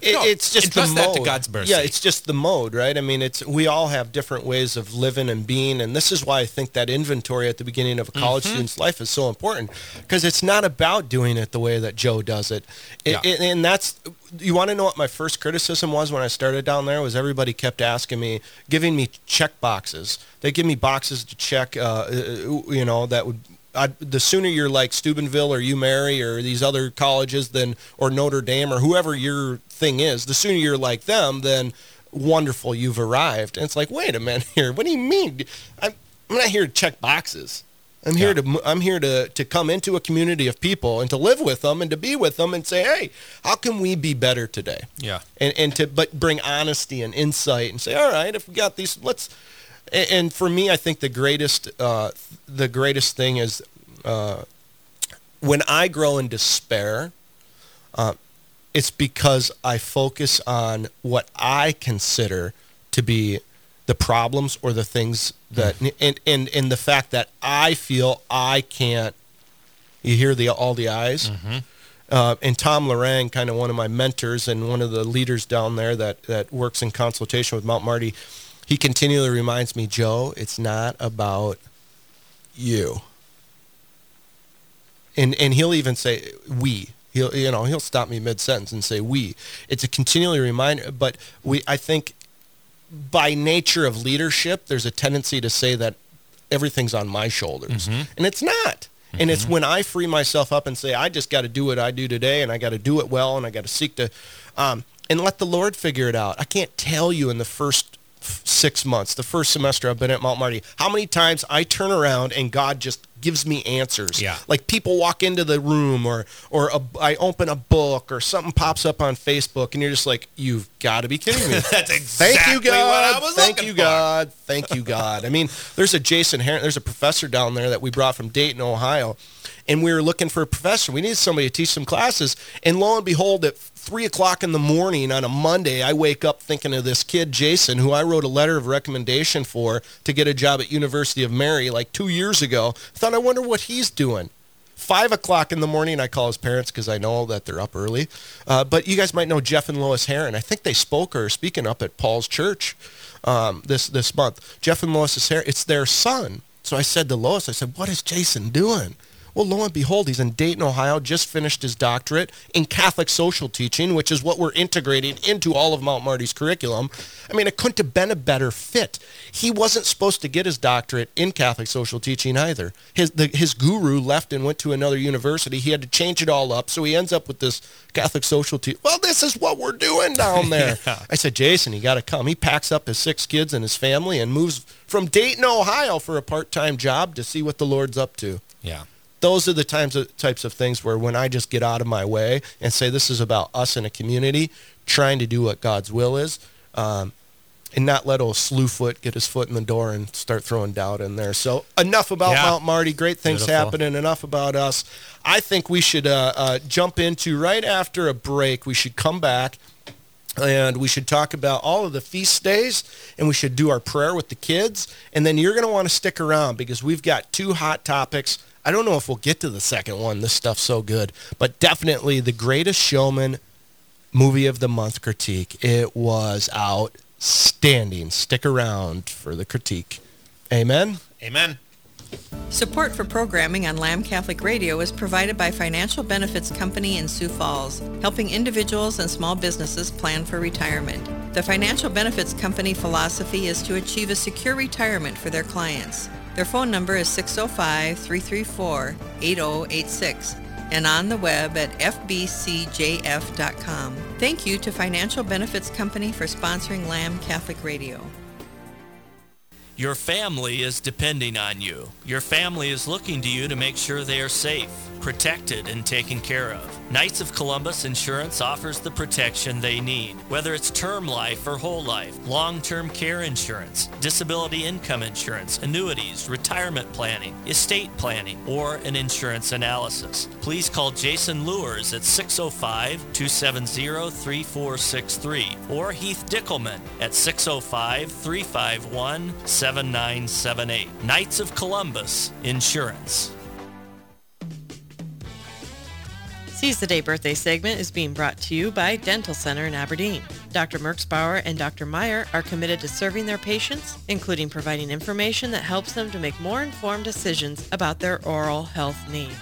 It- No, it's just the mode. that to God's mercy. Yeah, it's just the mode, right? I mean, it's we all have different ways of living and being, and this is why I think that inventory at the beginning of a college Mm-hmm. student's life is so important because it's not about doing it the way that Joe does it, It- Yeah. it- and that's you want to know what my first criticism was when I started down there was everybody kept asking me, giving me check boxes. They give me boxes to check, uh, uh, you know, that would. I'd, the sooner you're like Steubenville or you UMary or these other colleges, then or Notre Dame or whoever your thing is, the sooner you're like them, then wonderful, you've arrived. And it's like, wait a minute here, what do you mean? I'm, I'm not here to check boxes. I'm here Yeah. to I'm here to to come into a community of people and to live with them and to be with them and say, hey, how can we be better today? yeah. and and to but bring honesty and insight and say, all right, if we got these, let's. And, and for me, I think the greatest uh, the greatest thing is uh, when I grow in despair. Uh, it's because I focus on what I consider to be the problems or the things that and, and and the fact that I feel I can't you hear the all the eyes uh, and Tom Lorang, kind of one of my mentors and one of the leaders down there that that works in consultation with Mount Marty, he continually reminds me, Joe, it's not about you. And and he'll even say we. He'll you know he'll stop me mid sentence and say we. It's a continually reminder, but we I think by nature of leadership, there's a tendency to say that everything's on my shoulders, and it's not. And it's when I free myself up and say, I just got to do what I do today, and I got to do it well, and I got to seek to, um, and let the Lord figure it out. I can't tell you in the first six months, the first semester I've been at Mount Marty, how many times I turn around and God just gives me answers. Yeah. Like people walk into the room or or a, I open a book or something pops up on Facebook and you're just like, you've got to be kidding me. That's Thank exactly you, God. what I was Thank you. God. Thank you, God. I mean, there's a Jason Heron, there's a professor down there that we brought from Dayton, Ohio, and we were looking for a professor. We needed somebody to teach some classes. And lo and behold, at three o'clock in the morning on a Monday, I wake up thinking of this kid, Jason, who I wrote a letter of recommendation for to get a job at University of Mary like two years ago. Thought, I wonder what he's doing. Five o'clock in the morning, I call his parents because I know that they're up early. Uh, but you guys might know Jeff and Lois Heron. I think they spoke or are speaking up at Paul's church um, this this month. Jeff and Lois Heron. It's their son. So I said to Lois, I said, "What is Jason doing?" Well, lo and behold, he's in Dayton, Ohio, just finished his doctorate in Catholic social teaching, which is what we're integrating into all of Mount Marty's curriculum. I mean, it couldn't have been a better fit. He wasn't supposed to get his doctorate in Catholic social teaching either. His, the, his guru left and went to another university. He had to change it all up, so he ends up with this Catholic social teaching. Well, this is what we're doing down there. I said, Jason, you got to come. He packs up his six kids and his family and moves from Dayton, Ohio for a part-time job to see what the Lord's up to Yeah. Those are the times of, types of things where when I just get out of my way and say this is about us in a community trying to do what God's will is, um, and not let old Slewfoot get his foot in the door and start throwing doubt in there. So enough about Yeah. Mount Marty. Great things Beautiful. happening. Enough about us. I think we should uh, uh, jump into right after a break. We should come back and we should talk about all of the feast days and we should do our prayer with the kids and then you're going to want to stick around because we've got two hot topics i don't know if we'll get to the second one this stuff's so good but definitely the greatest showman movie of the month critique it was outstanding stick around for the critique amen Amen. Support for programming on Lamb Catholic Radio is provided by Financial Benefits Company in Sioux Falls, helping individuals and small businesses plan for retirement. The Financial Benefits Company philosophy is to achieve a secure retirement for their clients. Their phone number is 605-334-8086 and on the web at fbcjf.com. Thank you to Financial Benefits Company for sponsoring Lamb Catholic Radio. Your family is depending on you. Your family is looking to you to make sure they are safe, protected, and taken care of. Knights of Columbus Insurance offers the protection they need, whether it's term life or whole life, long-term care insurance, disability income insurance, annuities, retirement planning, estate planning, or an insurance analysis. Please call Jason Lures at 605-270-3463 or Heath Dickelman at 605-351-7978. Knights of Columbus Insurance. Seize the Day birthday segment is being brought to you by Dental Center in Aberdeen. Dr. Merksbauer and Dr. Meyer are committed to serving their patients, including providing information that helps them to make more informed decisions about their oral health needs.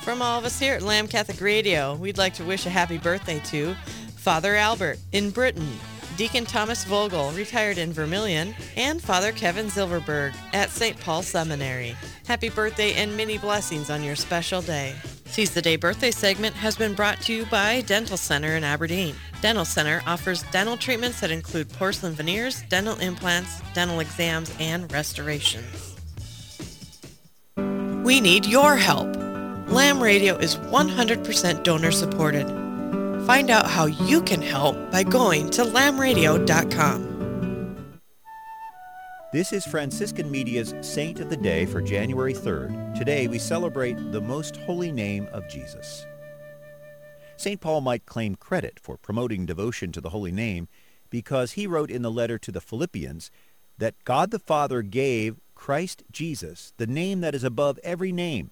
From all of us here at Lamb Catholic Radio, we'd like to wish a happy birthday to Father Albert in Britton, Deacon Thomas Vogel, retired in Vermillion, and Father Kevin Zilverberg at St. Paul Seminary. Happy birthday and many blessings on your special day. Seize the Day birthday segment has been brought to you by Dental Center in Aberdeen. Dental Center offers dental treatments that include porcelain veneers, dental implants, dental exams, and restorations. We need your help. Lamb Radio is 100% donor supported. Find out how you can help by going to lambradio.com. This is Franciscan Media's Saint of the Day for January 3rd. Today we celebrate the most holy name of Jesus. St. Paul might claim credit for promoting devotion to the holy name because he wrote in the letter to the Philippians that God the Father gave Christ Jesus the name that is above every name.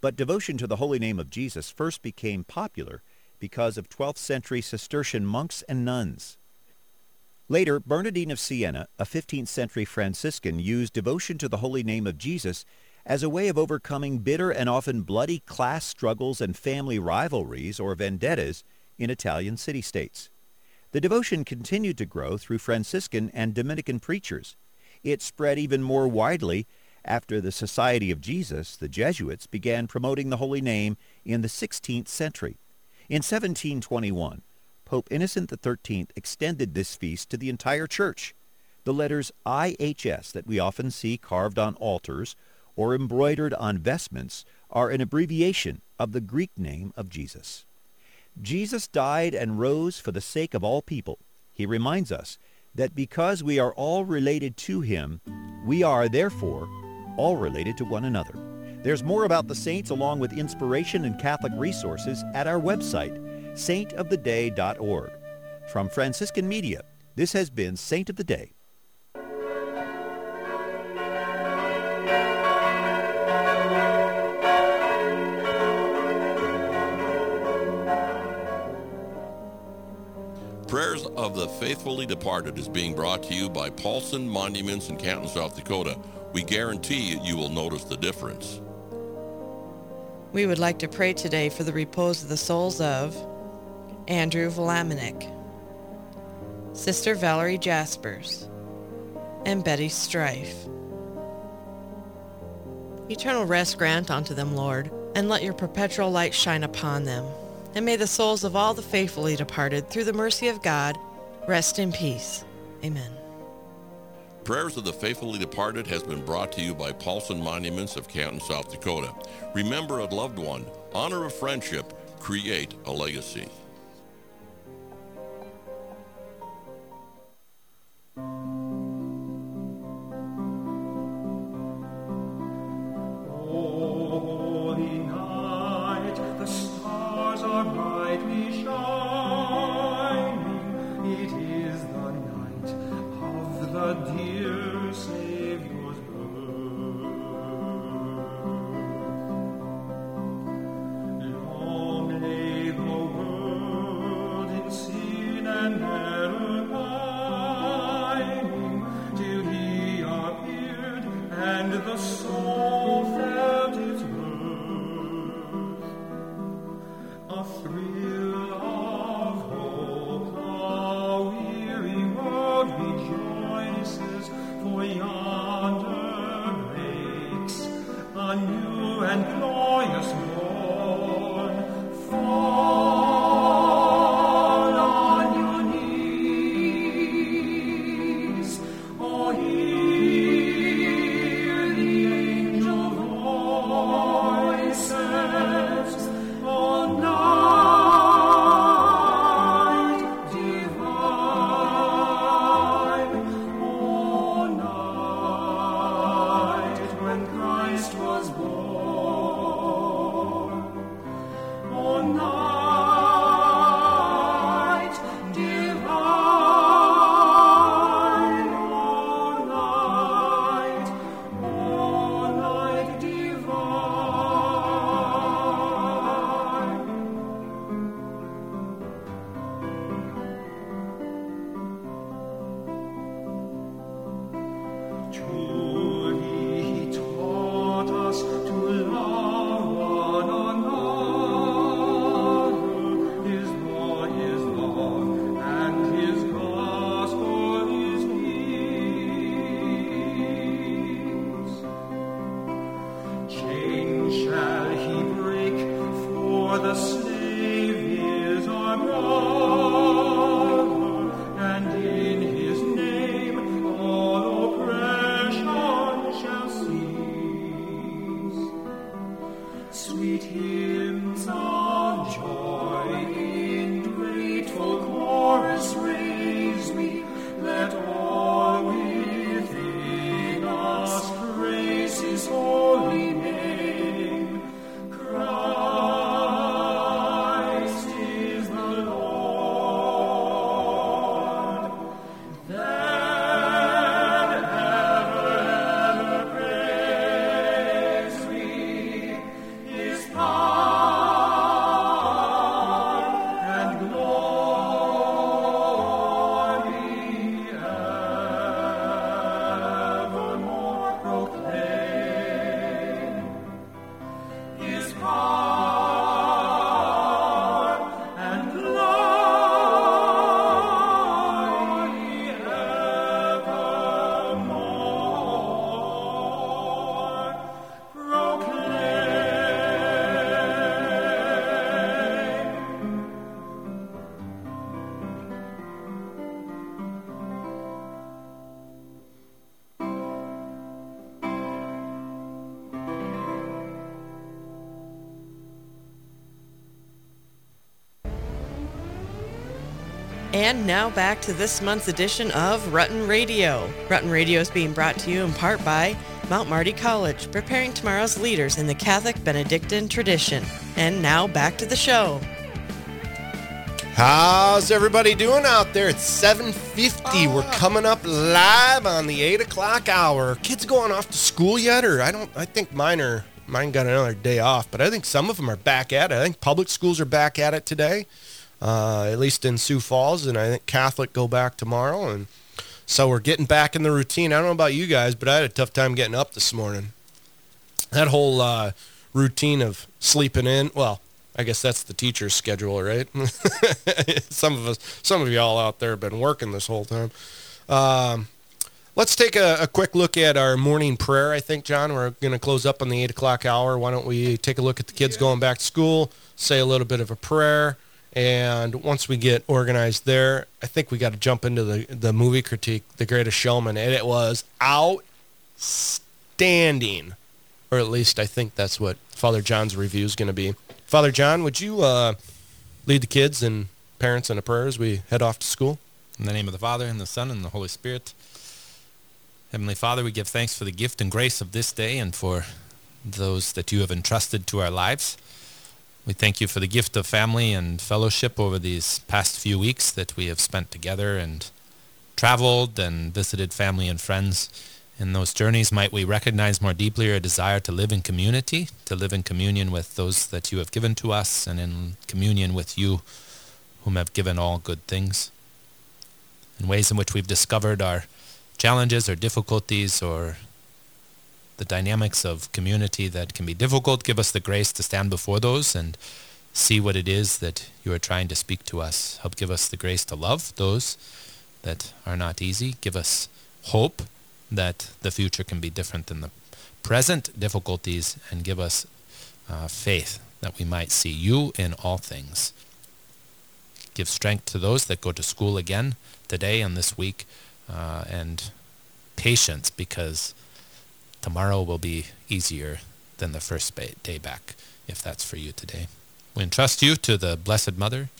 But devotion to the holy name of Jesus first became popular because of 12th century Cistercian monks and nuns. Later, Bernardine of Siena, a 15th century Franciscan, used devotion to the holy name of Jesus as a way of overcoming bitter and often bloody class struggles and family rivalries or vendettas in Italian city-states. The devotion continued to grow through Franciscan and Dominican preachers. It spread even more widely after the Society of Jesus, the Jesuits, began promoting the holy name in the 16th century. In 1721, Pope Innocent XIII extended this feast to the entire church. The letters IHS that we often see carved on altars or embroidered on vestments are an abbreviation of the Greek name of Jesus. Jesus died and rose for the sake of all people. He reminds us that because we are all related to him, we are therefore all related to one another. There's more about the saints along with inspiration and Catholic resources at our website, saintoftheday.org. From Franciscan Media, this has been Saint of the Day. Prayers of the Faithfully Departed is being brought to you by Paulson Monuments in Canton, South Dakota. We guarantee you will notice the difference. We would like to pray today for the repose of the souls of Andrew Vlaminik, Sister Valerie Jaspers, and Betty Strife. Eternal rest grant unto them, Lord, and let your perpetual light shine upon them. And may the souls of all the faithfully departed, through the mercy of God, rest in peace. Amen. Prayers of the Faithfully Departed has been brought to you by Paulson Monuments of Canton, South Dakota. Remember a loved one, honor a friendship, create a legacy. Chain shall he break, for the slave And now back to this month's edition of Rutten Radio. Rutten Radio is being brought to you in part by Mount Marty College, preparing tomorrow's leaders in the Catholic Benedictine tradition. And now back to the show. How's everybody doing out there? It's 7.50. Ah. We're coming up live on the 8 o'clock hour. Kids going off to school yet? Or I don't, I think mine are, mine got another day off, but I think some of them are back at it. I think public schools are back at it today, uh, at least in Sioux Falls, and I think Catholic go back tomorrow. And so we're getting back in the routine. I don't know about you guys, but I had a tough time getting up this morning. That whole uh, routine of sleeping in, well, I guess that's the teacher's schedule, right? some of us, some of y'all out there have been working this whole time. Um, let's take a, a, quick look at our morning prayer. I think, John, we're going to close up on the eight o'clock hour. Why don't we take a look at the kids going back to school, say a little bit of a prayer, and once we get organized there, I think we got to jump into the the movie critique, The Greatest Showman, and it was outstanding, or at least I think that's what Father John's review is going to be. Father John, would you uh, lead the kids and parents in a prayer as we head off to school? In the name of the Father, and the Son, and the Holy Spirit. Heavenly Father, we give thanks for the gift and grace of this day and for those that you have entrusted to our lives. We thank you for the gift of family and fellowship over these past few weeks that we have spent together and traveled and visited family and friends in those journeys, might we recognize more deeply our desire to live in community, to live in communion with those that you have given to us, and in communion with you, whom have given all good things. In ways in which we've discovered our challenges or difficulties or the dynamics of community that can be difficult, give us the grace to stand before those and see what it is that you are trying to speak to us. Help give us the grace to love those that are not easy. Give us hope that the future can be different than the present difficulties and give us uh, faith that we might see you in all things. Give strength to those that go to school again today and this week uh, and patience because tomorrow will be easier than the first day back if that's for you today. We entrust you to the Blessed Mother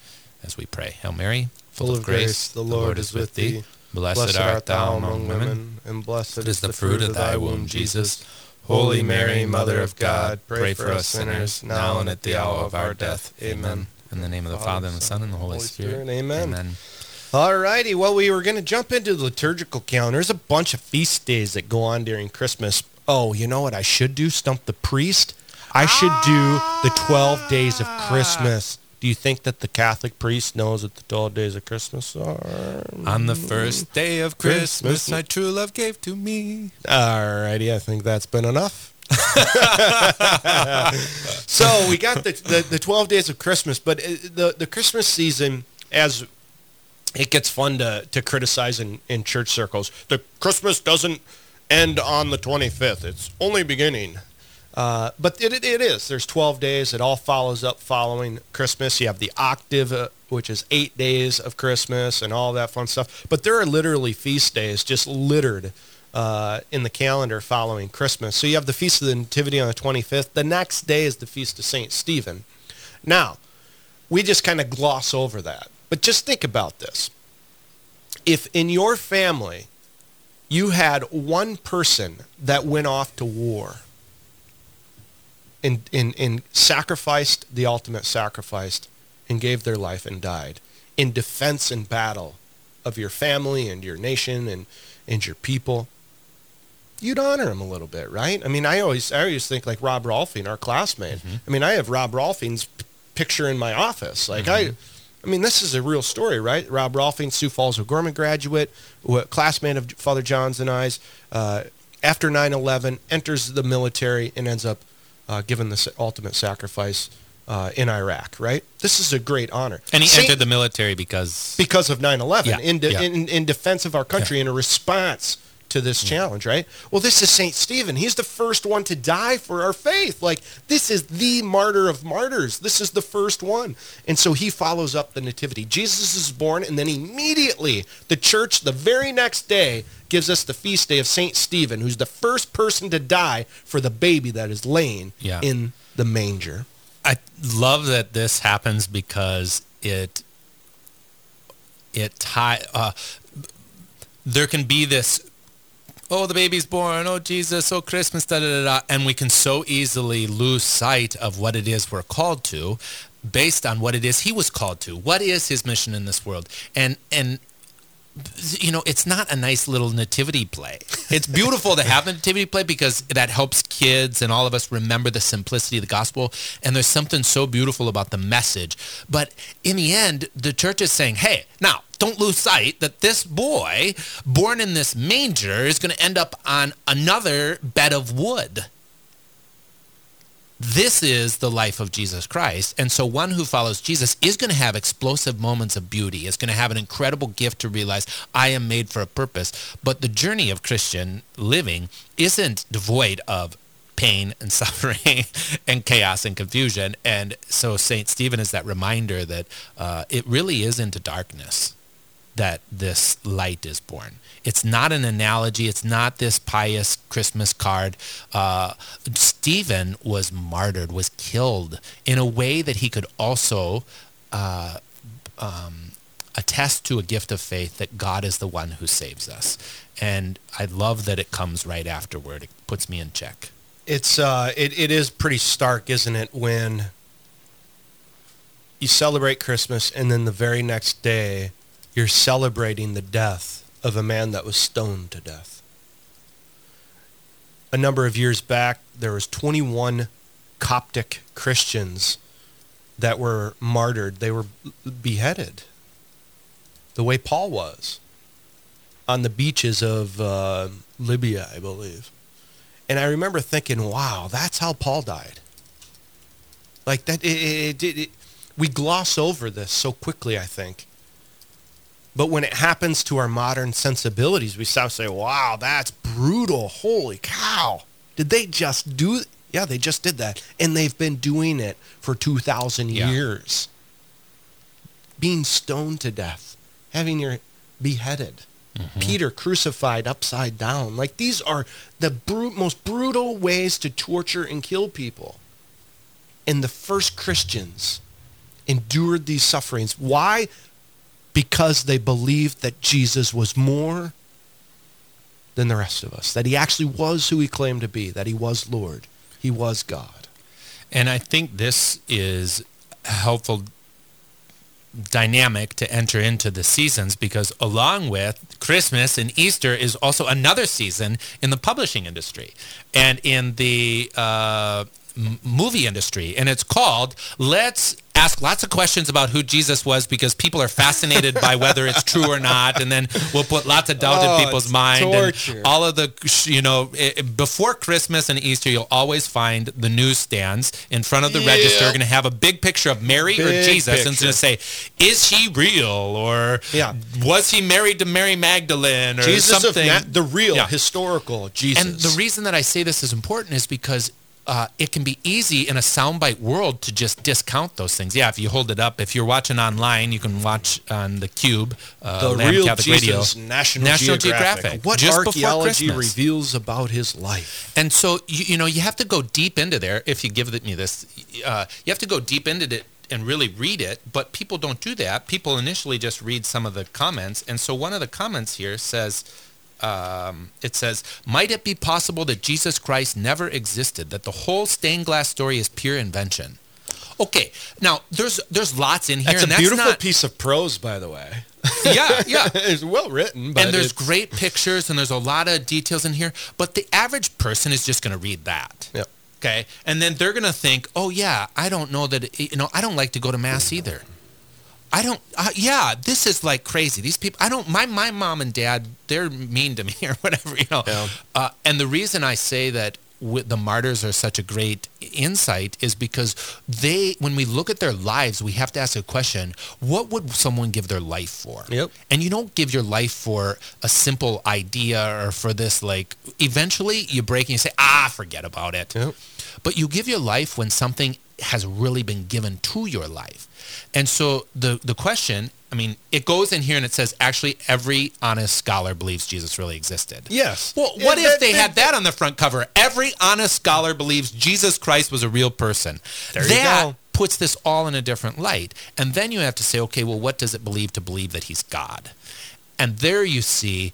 as we pray. Hail Mary, full, full of grace, grace, the Lord is with thee. Blessed, Blessed art thou among women, and blessed is the fruit of thy womb, Jesus. Holy Mary, Mother of God, pray for us sinners, now and at the hour of our death. Amen. In the name of the Father, and the Son, and the Holy, Spirit. Amen. Amen. All righty. Well, we were going to jump into the liturgical calendar. There's a bunch of feast days that go on during Christmas. Oh, you know what I should do? Stump the priest. I should do the 12 days of Christmas. Do you think that the Catholic priest knows what the 12 days of Christmas are? On the first day of Christmas, Christmas. my true love gave to me. All righty, I think that's been enough. so we got the, the, the 12 days of Christmas, but uh, the, the Christmas season, as it gets fun to, to criticize in, in church circles, the Christmas doesn't end on the 25th. It's only beginning. Uh, but it, it, it is. There's 12 days. It all follows up following Christmas. You have the octave, uh, which is eight days of Christmas and all that fun stuff. But there are literally feast days just littered uh, in the calendar following Christmas. So you have the Feast of the Nativity on the 25th. The next day is the Feast of St. Stephen. Now, we just kind of gloss over that. But just think about this. If in your family you had one person that went off to war, and, and, and sacrificed the ultimate sacrifice and gave their life and died in defense and battle of your family and your nation and, and your people, you'd honor him a little bit, right? I mean, I always I always think like Rob Rolfing, our classmate. Mm-hmm. I mean, I have Rob Rolfing's p- picture in my office. Like mm-hmm. I I mean, this is a real story, right? Rob Rolfing, Sioux Falls O'Gorman graduate, classmate of Father John's and I's, uh, after 9-11, enters the military and ends up uh, given the ultimate sacrifice uh, in Iraq, right? This is a great honor. And he Saint, entered the military because because of 9/11 yeah, in, de- yeah. in, in defense of our country yeah. in a response to this mm. challenge, right? Well, this is St. Stephen. He's the first one to die for our faith. Like, this is the martyr of martyrs. This is the first one. And so he follows up the nativity. Jesus is born, and then immediately the church, the very next day, gives us the feast day of St. Stephen, who's the first person to die for the baby that is laying yeah. in the manger. I love that this happens because it it tie. Uh, there can be this. Oh, the baby's born. Oh, Jesus. Oh, Christmas. Da da da da. And we can so easily lose sight of what it is we're called to, based on what it is he was called to. What is his mission in this world? And and you know, it's not a nice little nativity play. It's beautiful to have a nativity play because that helps kids and all of us remember the simplicity of the gospel. And there's something so beautiful about the message. But in the end, the church is saying, hey, now, don't lose sight that this boy born in this manger is going to end up on another bed of wood. This is the life of Jesus Christ. And so one who follows Jesus is going to have explosive moments of beauty, is going to have an incredible gift to realize I am made for a purpose. But the journey of Christian living isn't devoid of pain and suffering and chaos and confusion. And so St. Stephen is that reminder that uh, it really is into darkness that this light is born. It's not an analogy. It's not this pious Christmas card. Uh, Stephen was martyred, was killed in a way that he could also uh, um, attest to a gift of faith that God is the one who saves us. And I love that it comes right afterward. It puts me in check. It's uh, it, it is pretty stark, isn't it, when you celebrate Christmas and then the very next day you're celebrating the death of a man that was stoned to death. A number of years back, there was 21 Coptic Christians that were martyred. They were beheaded the way Paul was on the beaches of uh, Libya, I believe. And I remember thinking, wow, that's how Paul died. Like that, it, it, it, we gloss over this so quickly, I think. But when it happens to our modern sensibilities, we start to say, wow, that's brutal. Holy cow. Did they just do Yeah, they just did that. And they've been doing it for 2,000 Yeah. years. Being stoned to death, having your beheaded. Mm-hmm. Peter crucified upside down. Like these are the bru- most brutal ways to torture and kill people. And the first Christians endured these sufferings. Why? Because they believed that Jesus was more than the rest of us, that he actually was who he claimed to be, that he was Lord, he was God. And I think this is a helpful dynamic to enter into the seasons because along with Christmas and Easter is also another season in the publishing industry and in the uh, m- movie industry. And it's called Let's Ask Lots of Questions About Who Jesus Was because people are fascinated by whether it's true or not. And then we'll put lots of doubt Oh, in people's mind. torture. And all of the, you know, i- before Christmas and Easter, you'll always find the newsstands in front of the register going to have a big picture of Mary or Big Jesus and it's going to say, is he real? Or Yeah. was he married to Mary Magdalene or Jesus something? of Na- the real Yeah. historical Jesus. And the reason that I say this is important is because uh, it can be easy in a soundbite world to just discount those things. Yeah, if you hold it up, if you're watching online, you can watch on the Cube, uh, the Lamb real Catholic Jesus, Radio, National, Geographic. What just archaeology reveals about his life? And so you, you know you have to go deep into there. If you give me this, uh, you have to go deep into it and really read it. But people don't do that. People initially just read some of the comments. And so one of the comments here says, um, it says, "Might it be possible that Jesus Christ never existed? That the whole stained glass story is pure invention?" Okay, now there's there's lots in here, That's a that's beautiful not, piece of prose, by the way. yeah, yeah. it's well written, but and there's great pictures and there's a lot of details in here but the average person is just going to read that Yep. okay and then they're going to think oh yeah i don't know that it, you know i don't like to go to mass either i don't uh, yeah this is like crazy these people i don't my my mom and dad they're mean to me or whatever you know Yeah. uh, and the reason i say that with the martyrs are such a great insight is because they when we look at their lives we have to ask a question what would someone give their life for Yep. and you don't give your life for a simple idea or for this like eventually you break and you say ah forget about it Yep. but you give your life when something has really been given to your life and so the the question i mean it goes in here and it says actually every honest scholar believes jesus really existed Yes. well, Yeah, what if that- they that- had that on the front cover? Every honest scholar believes Jesus Christ was a real person. There you that go. puts this all in a different light. And then you have to say, okay, well, what does it believe to believe that he's God? And there you see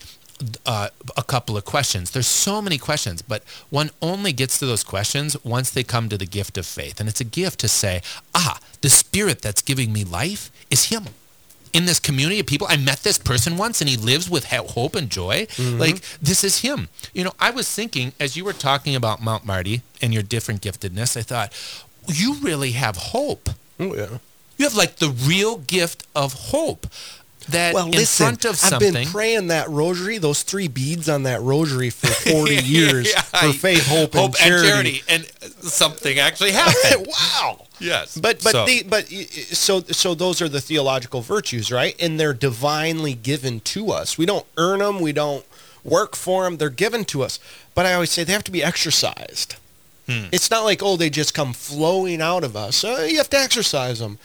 uh, a couple of questions. There's so many questions, but one only gets to those questions once they come to the gift of faith. And it's a gift to say, ah, the spirit that's giving me life is him. In this community of people, I met this person once and he lives with hope and joy. Like, this is him. You know, I was thinking as you were talking about Mount Marty and your different giftedness, I thought, you really have hope. Oh yeah. You have like the real gift of hope that Well, in listen, front of I've been praying that rosary, those three beads on that rosary for 40 years Yeah, for faith, hope, hope and charity. and something actually happened. wow. yes, But but So- the but so so those are the theological virtues, right? And they're divinely given to us. We don't earn them. We don't work for them. They're given to us. But I always say they have to be exercised. Hmm. It's not like oh they just come flowing out of us. Uh, you have to exercise them.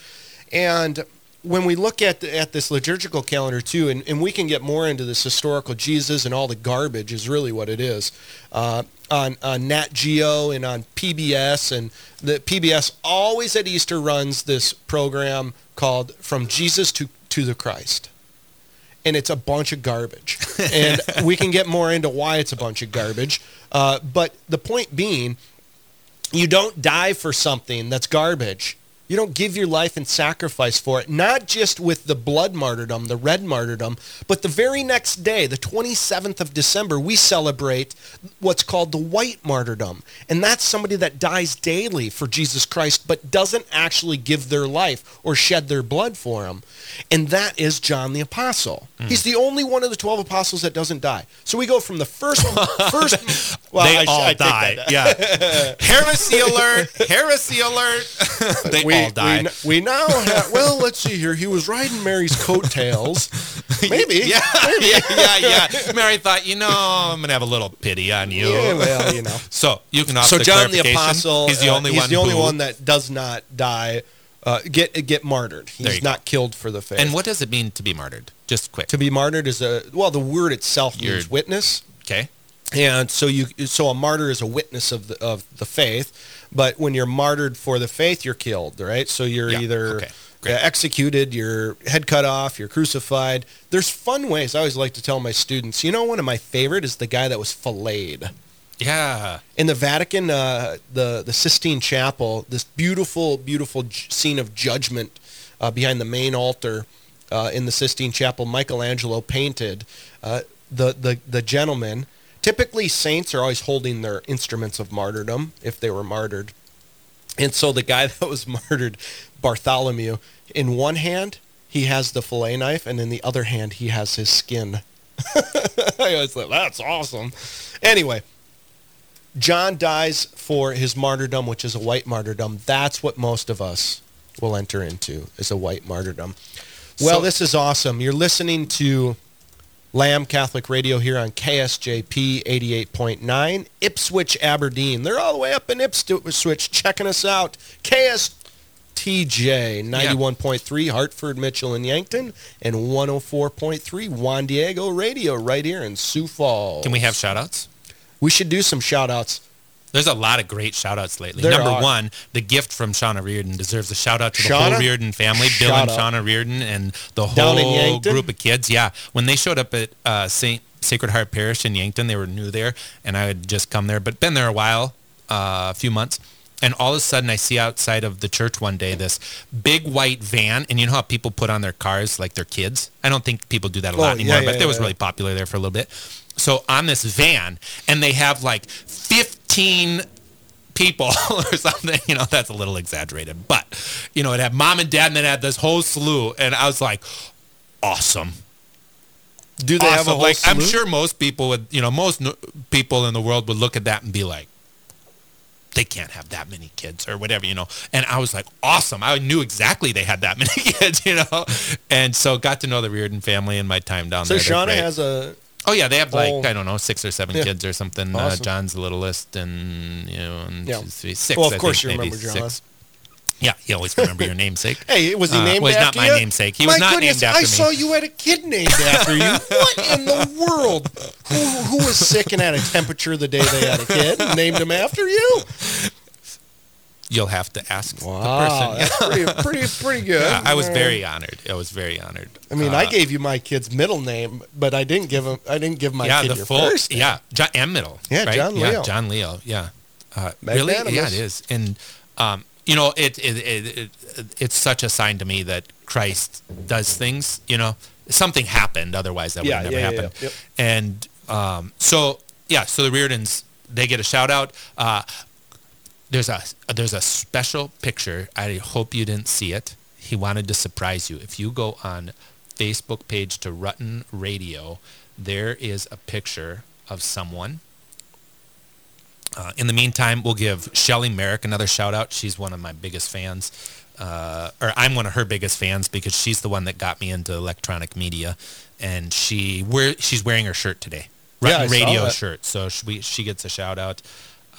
And when we look at at this liturgical calendar too, and, and we can get more into this historical Jesus and all the garbage is really what it is uh, on on Nat Geo and on PBS and the PBS always at Easter runs this program called From Jesus to to the Christ. And it's a bunch of garbage. And we can get more into why it's a bunch of garbage. Uh, but the point being, you don't die for something that's garbage. You don't give your life and sacrifice for it, not just with the blood martyrdom, the red martyrdom, but the very next day, the 27th of December, we celebrate what's called the white martyrdom. And that's somebody that dies daily for Jesus Christ, but doesn't actually give their life or shed their blood for him. And that is John the Apostle. Hmm. He's the only one of the 12 apostles that doesn't die. So we go from the first, first, well, they I all I die. Yeah. heresy alert! Heresy alert! they we, all die. We, we now have, well, let's see here. He was riding Mary's coattails. Maybe. yeah, yeah, yeah, yeah. Mary thought, you know, I'm gonna have a little pity on you. Yeah, well, you know. So you can offer So the John the. Apostle, He's the uh, only he's one. the only who- one that does not die, uh, get get martyred. He's you go. not killed for the faith. And what does it mean to be martyred? Just quick. to be martyred is a well, the word itself You're- means witness. Okay. And so you so a martyr is a witness of the of the faith, but when you're martyred for the faith, you're killed, right? So you're Yeah, either okay, uh, executed, your head cut off, you're crucified. There's fun ways. I always like to tell my students. You know, one of my favorite is the guy that was filleted Yeah. in the Vatican, uh, the the Sistine Chapel. This beautiful, beautiful j- scene of judgment uh, behind the main altar uh, in the Sistine Chapel. Michelangelo painted uh, the the the gentleman. Typically, saints are always holding their instruments of martyrdom if they were martyred. And so the guy that was martyred, Bartholomew, in one hand he has the fillet knife, and in the other hand he has his skin. I was like, that's awesome. Anyway, John dies for his martyrdom, which is a white martyrdom. That's what most of us will enter into, is a white martyrdom. Well, So- this is awesome. You're listening to Lamb Catholic Radio here on KSJP 88.9, Ipswich, Aberdeen. They're all the way up in Ipswich checking us out. KSTJ 91.3, Hartford, Mitchell, and Yankton, and 104.3 Juan Diego Radio right here in Sioux Falls. Can we have shout outs? We should do some shout outs. There's a lot of great shout outs lately. There Number are. one, the gift from Shauna Reardon deserves a shout out to the Shauna? whole Reardon family, Bill Shout and out. Shauna Reardon, and the Down in whole Yankton? group of kids. Yeah. When they showed up at uh, St. Sacred Heart Parish in Yankton, they were new there, and I had just come there, but been there a while, uh, a few months. And all of a sudden, I see outside of the church one day this big white van, and you know how people put on their cars like their kids. I don't think people do that a Oh, lot yeah, anymore, yeah, but that was yeah. really popular there for a little bit. So on this van, and they have like 15 people or something. You know, that's a little exaggerated, but you know, it had mom and dad, and then it had this whole slew, and I was like, awesome. Do they have a Awesome. whole like? I'm sure most people would, you know, most no- people in the world would look at that and be like, they can't have that many kids or whatever, you know. And I was like, awesome. I knew exactly they had that many kids, you know. And so got to know the Reardon family in my time down So there. They're Shauna has a Oh yeah, they have like whole- I don't know six or seven Yeah. kids or something. Uh, John's the littlest, and you know, and Yeah. six. Well, of I course think, you remember John. six. Yeah, you always remember your namesake. Hey, it was he Uh, named well, he's after not you? my namesake. He was not goodness, named after I me. saw you had a kid named after you. what in the world? Who, who was sick and had a temperature the day they had a kid and named him after you? You'll have to ask Wow, the person. that's pretty, pretty, pretty good. Yeah, I was very honored. I was very honored. I mean, I Uh, gave you my kid's middle name, but I didn't give him. I didn't give my yeah, kid the your full, first. name. yeah, John, and middle. Yeah, right? John Yeah, Leo. John Leo. Yeah, uh, really, yeah, it is, and um, you know, it, it, it, it it's such a sign to me that Christ does things. You know, something happened, otherwise that would Yeah, have never yeah, yeah, happened. yeah. Yep. And um, so, yeah, so the Reardons they get a shout out. Uh, there's a there's a special picture. I hope you didn't see it. He wanted to surprise you. If you go on Facebook page to Rutten Radio, there is a picture of someone. Uh, in the meantime, we'll give Shelly Merrick another shout out. She's one of my biggest fans, uh, or I'm one of her biggest fans because she's the one that got me into electronic media, and she wear she's wearing her shirt today, Yeah, Rutten saw Radio shirt. So she, she gets a shout out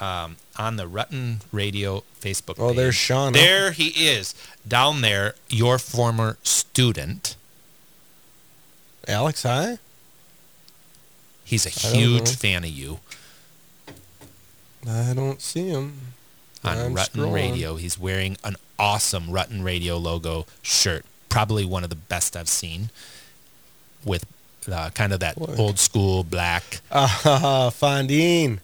um, on the Rutten Radio Facebook. Page. Oh, page. there's Sean. There he is down there. Your former student. Alex, hi. He's a I don't huge know. fan of you I don't see him. on I'm Rutten scrolling. Radio. He's wearing an awesome Rutten Radio logo shirt. Probably one of the best I've seen. With uh, kind of that Boy. old school black Ah, Fondine.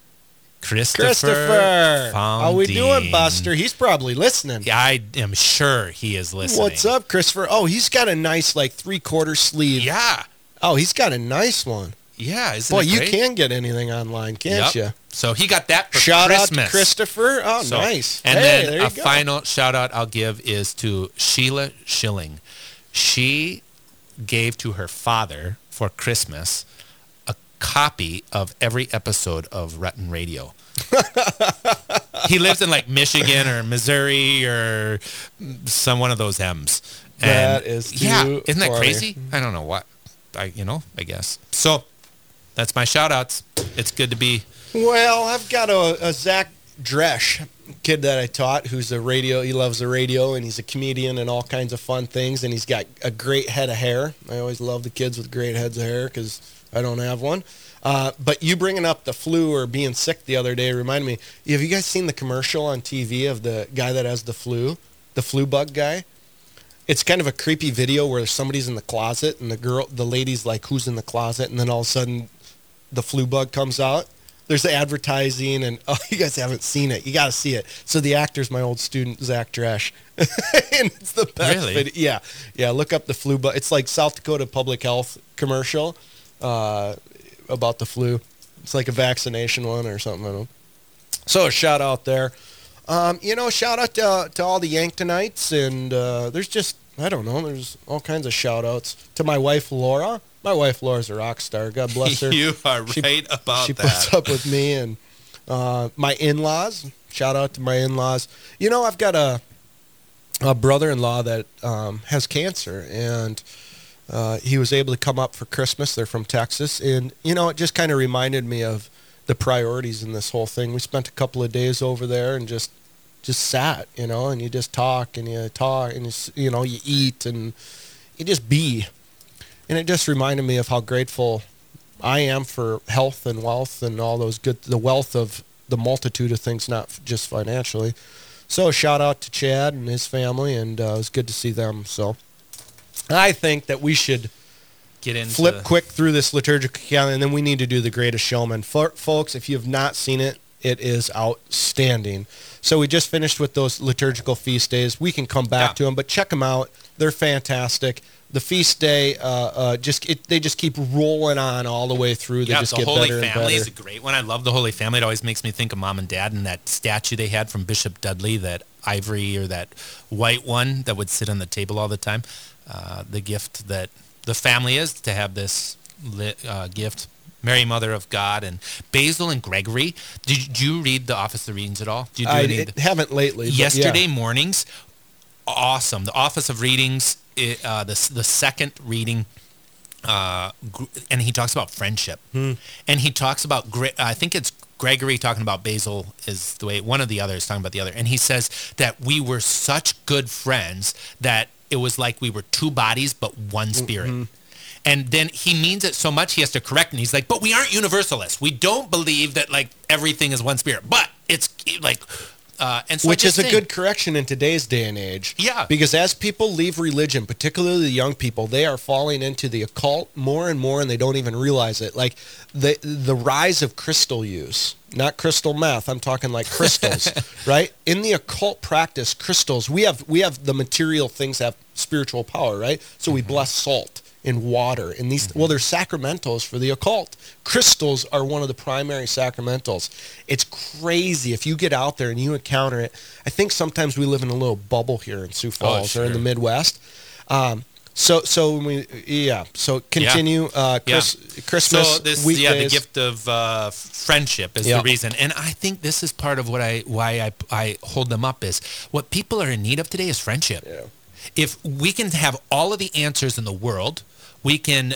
Christopher. Christopher. How are we doing, Buster? He's probably listening. Yeah, I am sure he is listening. What's up, Christopher? Oh, he's got a nice like three quarter sleeve. Yeah, Oh, he's got a nice one. yeah. Isn't Boy, you can get anything online, can't Yep. you? So he got that for Shout Christmas. out to Christopher. Oh, So- nice. And hey, then there you a go. final shout out I'll give is to Sheila Schilling. She gave to her father for Christmas copy of every episode of Rutten Radio. he lives in like Michigan or Missouri or some one of those M's. And That is yeah, isn't that funny. crazy? I don't know what I you know I guess so. That's my shout outs. It's good to be Well, I've got a, a Zach Dresch kid that I taught who's a radio. He loves the radio and he's a comedian and all kinds of fun things. And he's got a great head of hair. I always love the kids with great heads of hair because I don't have one. Uh, but you bringing up the flu or being sick the other day reminded me. Have you guys seen the commercial on TV of the guy that has the flu, the flu bug guy? It's kind of a creepy video where somebody's in the closet and the girl, the lady's like, "Who's in the closet?" And then all of a sudden, the flu bug comes out. There's the advertising, and oh, you guys haven't seen it. You got to see it. So the actor's my old student, Zach Dresch, and it's the best. Really? video. Yeah, yeah. Look up the flu bug. It's like South Dakota Public Health commercial uh, about the flu. It's like a vaccination one or something. I don't know. So a shout out there. Um, you know, shout out to, to all the Yanktonites, and uh, there's just I don't know. There's all kinds of shout outs to my wife Laura. My wife Laura's a rock star. God bless her. You are She- right about she that. puts up with me and uh, my in-laws. Shout out to my in-laws. You know, I've got a a brother-in-law that um, has cancer, and uh, he was able to come up for Christmas. They're from Texas, and you know, it just kind of reminded me of the priorities in this whole thing. We spent a couple of days over there and just just sat, you know, and you just talk and you talk and you, you know you eat and you just be, and it just reminded me of how grateful I am for health and wealth and all those good, the wealth of the multitude of things, not just financially. So shout out to Chad and his family, and uh, it was good to see them. So I think that we should Get into flip quick through this liturgical calendar, and then we need to do the Greatest Showman. For, folks, if you have not seen it, it is outstanding. So we just finished with those liturgical feast days. We can come back Yeah. to them, but check them out. They're fantastic. The feast day, uh, uh, just it, they just keep rolling on all the way through. They yeah, just the Holy Family is a great one. I love the Holy Family. It always makes me think of Mom and Dad and that statue they had from Bishop Dudley, that ivory or that white one that would sit on the table all the time. Uh, the gift that the family is to have this uh, gift. Mary, Mother of God, and Basil and Gregory. Did, you read the Office of Readings at all? Did you do I any- haven't lately. but yeah. yesterday mornings awesome the office of readings it, uh, the, the second reading uh, and he talks about friendship Hmm. and he talks about i think it's gregory talking about basil is the way one of the others talking about the other and he says that we were such good friends that it was like we were two bodies but one spirit Mm-hmm. and then he means it so much he has to correct and he's like but we aren't universalists we don't believe that like everything is one spirit but it's like uh, and so Which is a think- good correction in today's day and age. Yeah. Because as people leave religion, particularly the young people, they are falling into the occult more and more and they don't even realize it. Like the the rise of crystal use, not crystal meth, I'm talking like crystals, right? In the occult practice, crystals, we have we have the material things have spiritual power, right? So we bless salt in water and these well they're sacramentals for the occult. Crystals are one of the primary sacramentals. It's crazy if you get out there and you encounter it i think sometimes we live in a little bubble here in sioux falls or in the midwest. Um, so so we yeah so continue uh Chris, christmas So this, weekdays. yeah, the gift of uh, friendship is Yeah. the reason, and I think this is part of what I why I I hold them up is what people are in need of today is friendship. Yeah. If we can have all of the answers in the world, we can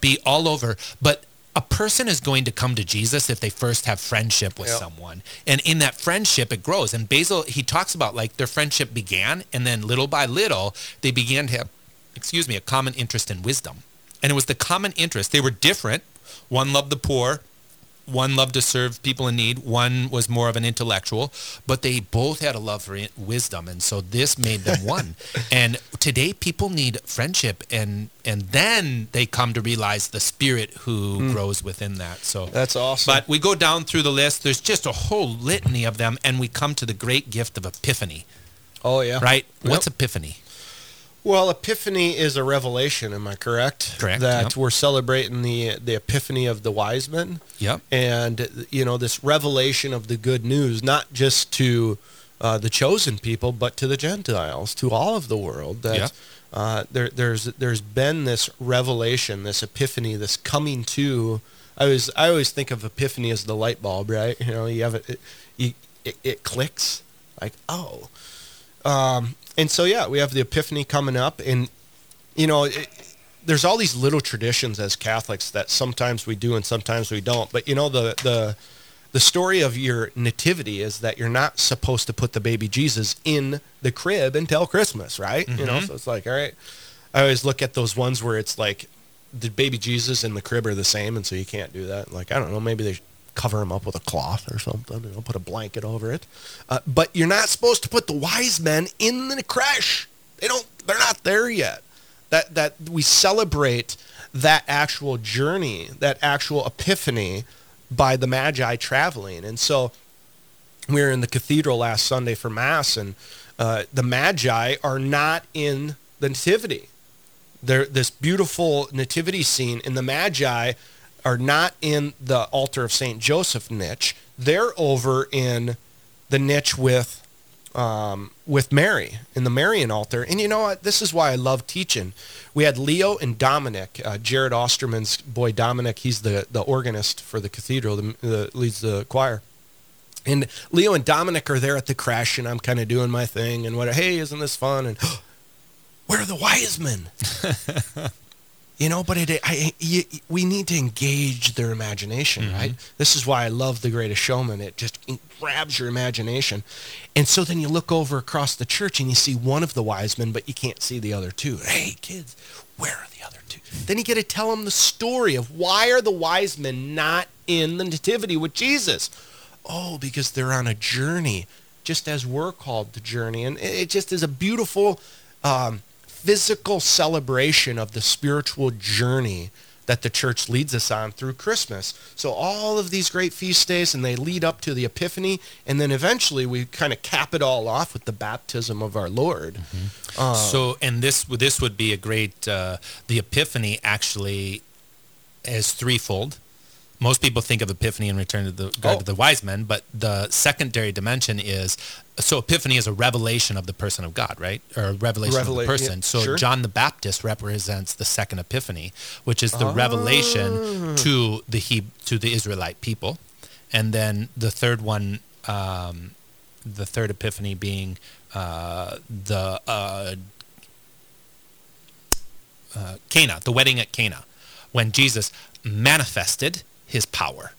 be all over, but. A person is going to come to Jesus if they first have friendship with Yeah. someone. And in that friendship, it grows. And Basil, he talks about like their friendship began, and then little by little, they began to have, excuse me, a common interest in wisdom. And it was the common interest. They were different. One loved the poor, one loved to serve people in need, one was more of an intellectual, but they both had a love for wisdom. And so this made them one. and today people need friendship and and then they come to realize the spirit who hmm. grows within that. So that's awesome but we go down through the list. There's just a whole litany of them, and we come to the great gift of epiphany. oh yeah Right? Yep. What's epiphany? Well, Epiphany is a revelation. Am I correct? Correct, That yep. we're celebrating the the Epiphany of the wise men. Yep. And you know this revelation of the good news, not just to uh, the chosen people, but to the Gentiles, to all of the world. That Yeah. uh, there there's there's been this revelation, this Epiphany, this coming to. I always I always think of Epiphany as the light bulb, right? You know, you have it, it you, it, it clicks like oh. Um, and so yeah, we have the Epiphany coming up, and you know, it, there's all these little traditions as Catholics that sometimes we do and sometimes we don't. But you know, the the the story of your nativity is that you're not supposed to put the baby Jesus in the crib until Christmas, right? You know, Mhm. so it's like, all right. I always look at those ones where it's like the baby Jesus and the crib are the same, and so you can't do that. Like I don't know, maybe they should cover him up with a cloth or something, you know, put a blanket over it. Uh, but you're not supposed to put the wise men in the creche. They don't. They're not there yet. That that we celebrate that actual journey, that actual epiphany by the Magi traveling, and so we were in the cathedral last Sunday for Mass, and uh, the Magi are not in the Nativity. They're this beautiful nativity scene, and the Magi are not in the altar of Saint Joseph niche. They're over in the niche with um, with Mary in the Marian altar. And you know what? This is why I love teaching. We had Leo and Dominic, uh, Jared Osterman's boy Dominic. He's the the organist for the cathedral, the, the leads the choir. And Leo and Dominic are there at the creche, and I'm kind of doing my thing and what? Hey, isn't this fun? And where are the wise men? you know, but it, I, you, we need to engage their imagination, right? This is why I love The Greatest Showman. It just grabs your imagination. And so then you look over across the church and you see one of the wise men, but you can't see the other two. Hey, kids, where are the other two? Then you get to tell them the story of why are the wise men not in the nativity with Jesus? Oh, because they're on a journey, just as we're called to journey. And it it just is a beautiful um, physical celebration of the spiritual journey that the church leads us on through Christmas. So all of these great feast days, and they lead up to the Epiphany, and then eventually we kind of cap it all off with the baptism of our Lord. Uh, so, and this this would be a great. Uh, the Epiphany actually is threefold. Most people think of Epiphany and Return to the God Oh. of the Wise Men, but the secondary dimension is so Epiphany is a revelation of the person of God, right? Or a revelation Revela- of the person. yeah, so sure. John the Baptist represents the second Epiphany, which is the Ah. revelation to the he to the Israelite people, and then the third one, um, the third Epiphany being uh, the uh, uh, Cana, the wedding at Cana, when Jesus manifested his power.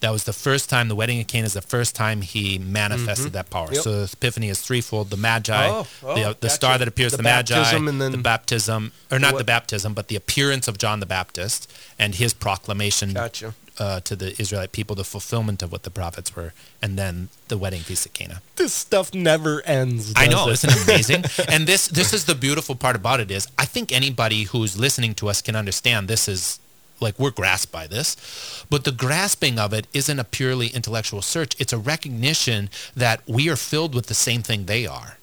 That was the first time, the wedding at Cana is the first time he manifested Mhm. that power. Yep. So the Epiphany is threefold the Magi, Oh, oh, the, the gotcha. star that appears, The the, Magi, and then- the baptism, or not what- the baptism, but the appearance of John the Baptist and his proclamation Gotcha. uh, to the Israelite people the fulfillment of what the prophets were, and then the wedding feast at Cana. This stuff never ends. I know, it? isn't it amazing? and this this is the beautiful part about it is I think anybody who's listening to us can understand this is like we're grasped by this, but the grasping of it isn't a purely intellectual search. It's a recognition that we are filled with the same thing they are.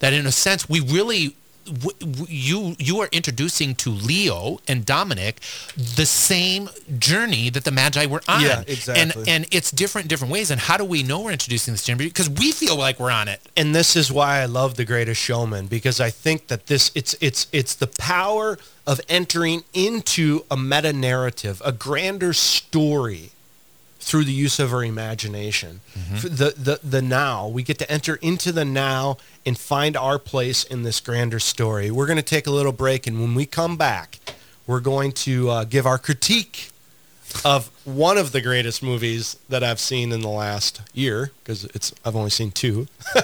That in a sense we really w- w- you you are introducing to Leo and Dominic the same journey that the Magi were on. Yeah, exactly. And and it's different different ways. And how do we know we're introducing this journey? Because we feel like we're on it. and this is why I love The Greatest Showman because I think that this it's it's it's the power of entering into a meta narrative, a grander story through the use of our imagination. Mm-hmm. The, the the now, we get to enter into the now and find our place in this grander story. We're going to take a little break and when we come back, we're going to uh, give our critique of one of the greatest movies that I've seen in the last year because it's I've only seen two.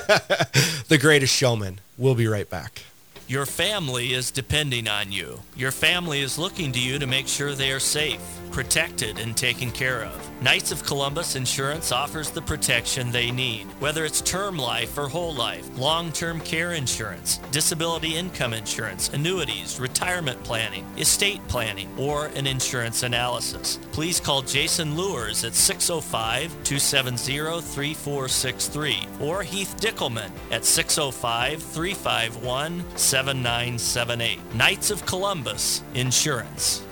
the Greatest Showman. We'll be right back. Your family is depending on you. Your family is looking to you to make sure they are safe, protected, and taken care of. Knights of Columbus Insurance offers the protection they need, whether it's term life or whole life, long-term care insurance, disability income insurance, annuities, retirement planning, estate planning, or an insurance analysis. Please call Jason Lures at 605-270-3463 or Heath Dickelman at 605-351-7978. Knights of Columbus Insurance.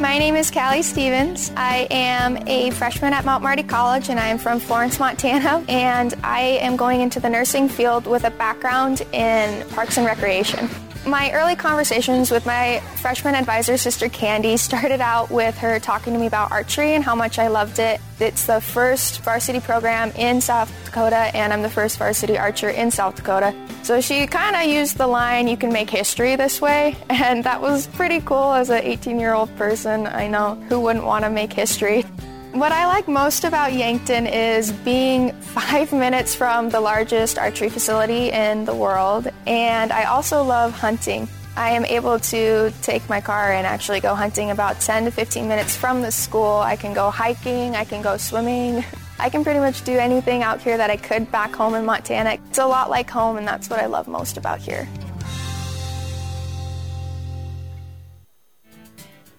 My name is Callie Stevens. I am a freshman at Mount Marty College and I am from Florence, Montana. And I am going into the nursing field with a background in parks and recreation. My early conversations with my freshman advisor, Sister Candy, started out with her talking to me about archery and how much I loved it. It's the first varsity program in South Dakota, and I'm the first varsity archer in South Dakota. So she kind of used the line, you can make history this way, and that was pretty cool as an 18-year-old person. I know who wouldn't want to make history. What I like most about Yankton is being five minutes from the largest archery facility in the world, and I also love hunting. I am able to take my car and actually go hunting about 10 to 15 minutes from the school. I can go hiking, I can go swimming. I can pretty much do anything out here that I could back home in Montana. It's a lot like home, and that's what I love most about here.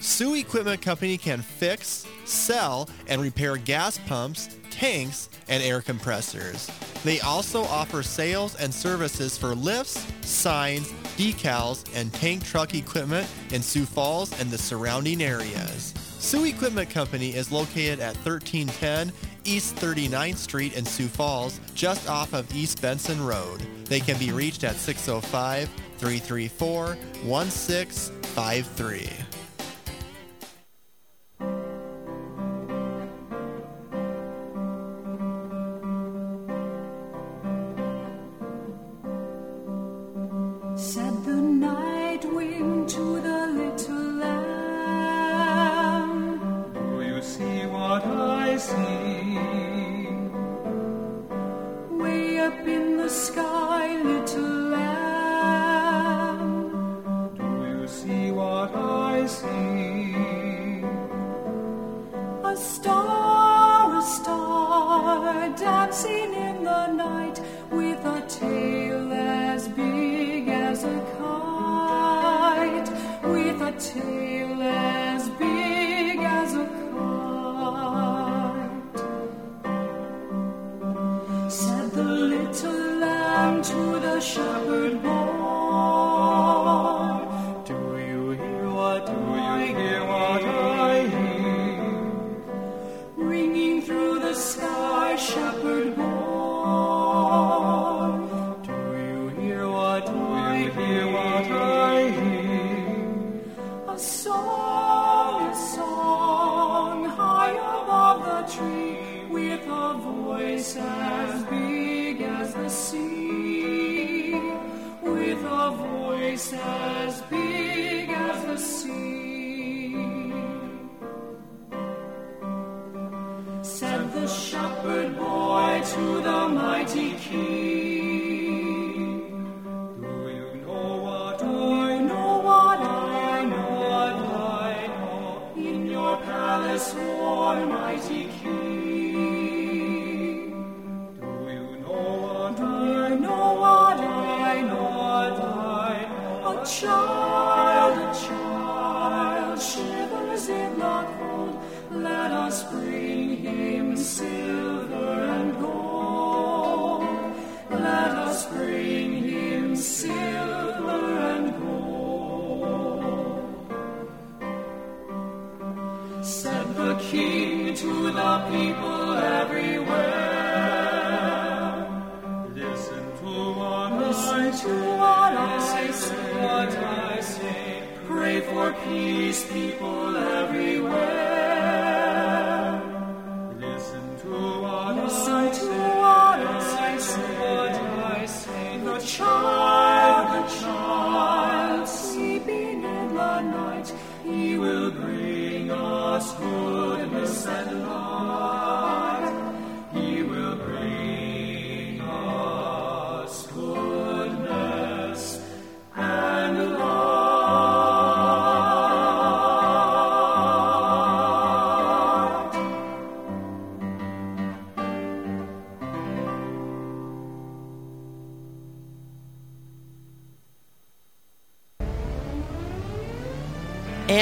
Sioux Equipment Company can fix, sell, and repair gas pumps, tanks, and air compressors. They also offer sales and services for lifts, signs, decals, and tank truck equipment in Sioux Falls and the surrounding areas. Sioux Equipment Company is located at 1310 East 39th Street in Sioux Falls, just off of East Benson Road. They can be reached at 605 334 1653.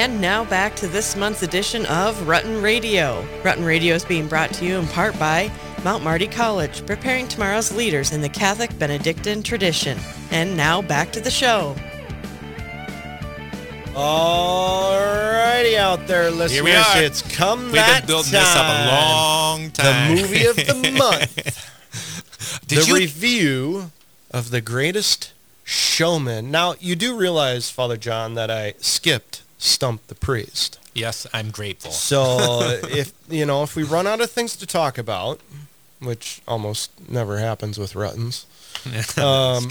And now back to this month's edition of Rutten Radio. Rutten Radio is being brought to you in part by Mount Marty College, preparing tomorrow's leaders in the Catholic Benedictine tradition. And now back to the show. Alrighty out there, listeners. Here we are. It's come We've that been building time. this up a long time. The movie of the month. Did the you- review of the greatest showman. Now, you do realize, Father John, that I skipped Stump the Priest. Yes, I'm grateful. So if you know, if we run out of things to talk about, which almost never happens with Ruttens, um,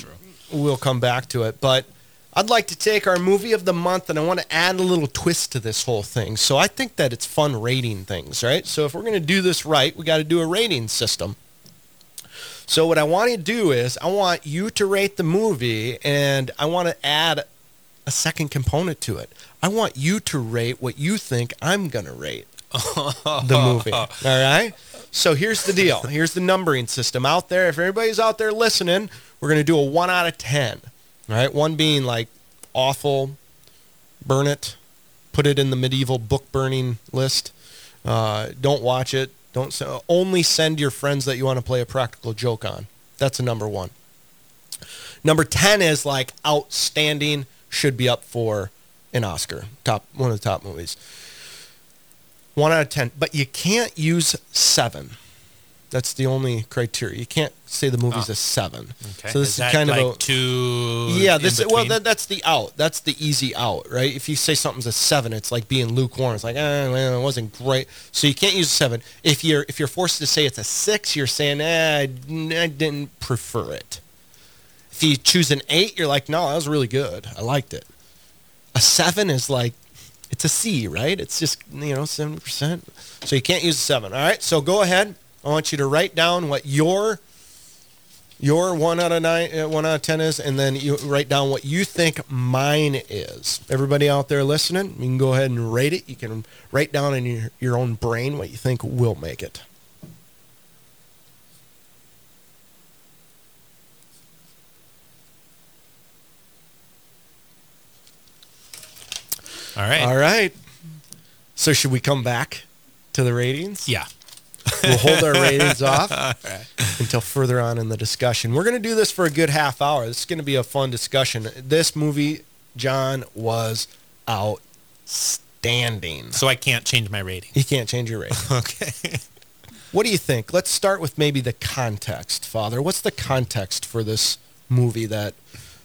we'll come back to it. But I'd like to take our movie of the month and I want to add a little twist to this whole thing. So I think that it's fun rating things, right? So if we're going to do this right, we got to do a rating system. So what I want to do is I want you to rate the movie and I want to add a second component to it. I want you to rate what you think I'm going to rate the movie. All right? So here's the deal. Here's the numbering system out there. If everybody's out there listening, we're going to do a 1 out of 10. All right? 1 being like awful, burn it, put it in the medieval book burning list. Uh, don't watch it. Don't se- only send your friends that you want to play a practical joke on. That's a number 1. Number 10 is like outstanding, should be up for an Oscar, top one of the top movies. One out of 10, but you can't use 7. That's the only criteria. You can't say the movie's Oh. a 7. Okay. So this is is, kind like of a two. yeah, this well that, that's the out. That's the easy out, right? If you say something's a seven, it's like being lukewarm. It's like, eh, well, it wasn't great. So you can't use a seven. If you're if you're forced to say it's a six, you're saying, eh, I, I didn't prefer it. If you choose an eight, you're like, no, that was really good. I liked it. A seven is like, it's a C, right? It's just you know seventy percent. So you can't use a seven. All right. So go ahead. I want you to write down what your your one out of nine, uh, one out of ten is, and then you write down what you think mine is. Everybody out there listening, you can go ahead and rate it. You can write down in your, your own brain what you think will make it. All right. All right. So should we come back to the ratings? Yeah. We'll hold our ratings off right. until further on in the discussion. We're going to do this for a good half hour. This is going to be a fun discussion. This movie, John, was outstanding. So I can't change my rating. You can't change your rating. Okay. What do you think? Let's start with maybe the context, Father. What's the context for this movie that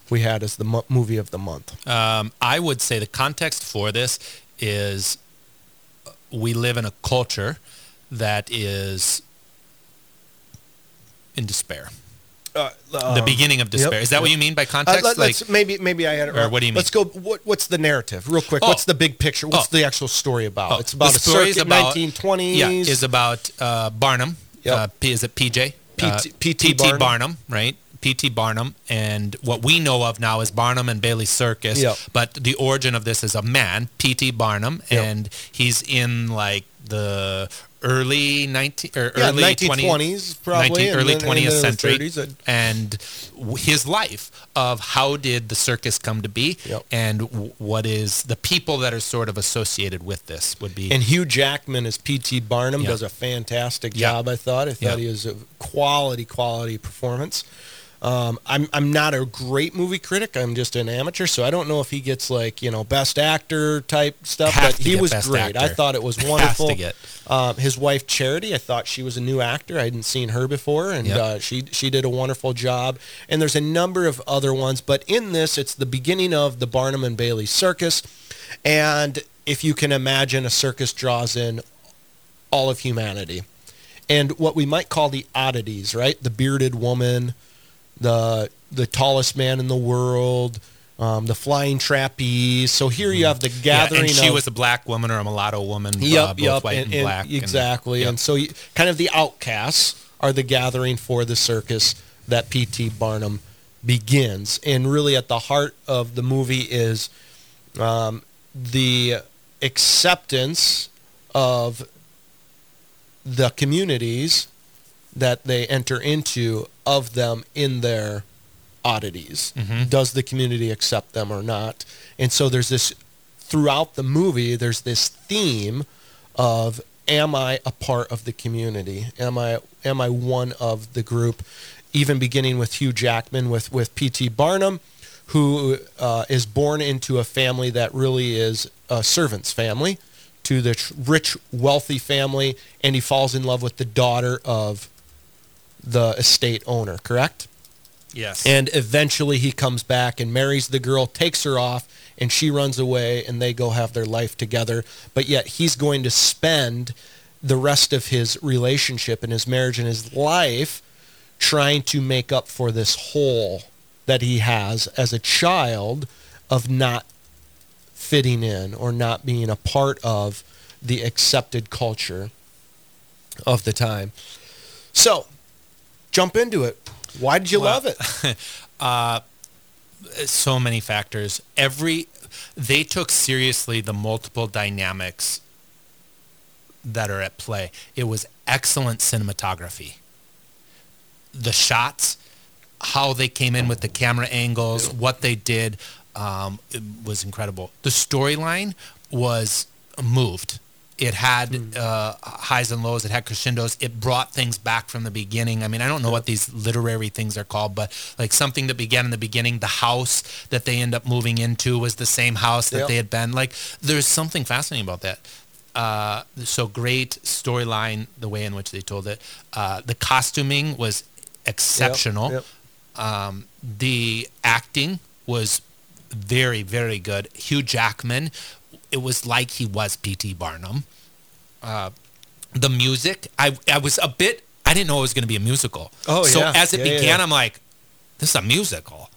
we had as the mo- movie of the month? Um, I would say the context for this is uh, we live in a culture that is in despair. Uh, the beginning of despair. Is that what you mean by context? Uh, let, like, maybe maybe I had it Or what do you mean? Let's go. What, what's the narrative, real quick? Oh. What's the big picture? What's Oh. the actual story about? Oh, it's about the story is circuit, about- 1920s. Yeah, is about uh, Barnum. Uh, P, is it PJ? Uh, PT PT Barnum. Barnum, right? P.T. Barnum, and what we know of now is Barnum and Bailey Circus. Yep. But the origin of this is a man, P.T. Barnum, Yep. and he's in like the early 19 or Yeah, early 1920s probably, and early then- 20th then century uh, and- and his life of how did the circus come to be and what is the people that are sort of associated with this would be And Hugh Jackman as P.T. Barnum Yeah. does a fantastic Yeah. job, I thought. I thought he was a quality, quality performance. Um, I'm, I'm not a great movie critic. I'm just an amateur, so I don't know if he gets like, you know, best actor type stuff, Has but he was great. I thought it was wonderful. get. Um, his wife Charity, I thought she was a new actor. I hadn't seen her before, and Yep. uh, she she did a wonderful job. And there's a number of other ones, but in this, it's the beginning of the Barnum and Bailey Circus, and if you can imagine, a circus draws in all of humanity, and what we might call the oddities, right? The bearded woman, the the tallest man in the world. Um, the flying trapeze. So here you have the Mm-hmm. Yeah, gathering. and she of, was a black woman or a mulatto woman uh, Yep, both yep, white and, and, and black and- exactly. yep. And so, you, kind of the outcasts are the gathering for the circus that P.T. Barnum begins, and really at the heart of the movie is um, the acceptance of the communities that they enter into of them in their oddities. Mhm. Does the community accept them or not? And so there's this throughout the movie there's this theme of am I a part of the community? Am I am I one of the group? Even beginning with Hugh Jackman with with P.T. Barnum, who uh, is born into a family that really is a servant's family to the rich, wealthy family, and he falls in love with the daughter of the estate owner. Correct? Yes. And eventually he comes back and marries the girl, takes her off, and she runs away, and they go have their life together. But yet he's going to spend the rest of his relationship and his marriage and his life trying to make up for this hole that he has as a child of not fitting in or not being a part of the accepted culture of the time. So, jump into it. Why did you Well, love it? uh, so many factors. Every they took seriously the multiple dynamics that are at play. It was excellent cinematography. The shots, how they came in with the camera angles, what they did, um, it was incredible. The storyline was moved. It had uh, highs and lows. It had crescendos. It brought things back from the beginning. I mean, I don't know what these literary things are called, but like something that began in the beginning, the house that they end up moving into was the same house that Yep. they had been. Like, there's something fascinating about that. Uh, so great storyline, the way in which they told it. Uh, the costuming was exceptional. yep. Um, the acting was very, very good. Hugh Jackman, it was like he was P.T. Barnum. Uh, the music, I, I was a bit, I didn't know it was going to be a musical. Oh, so yeah. as it Yeah, began, yeah. I'm like, this is a musical.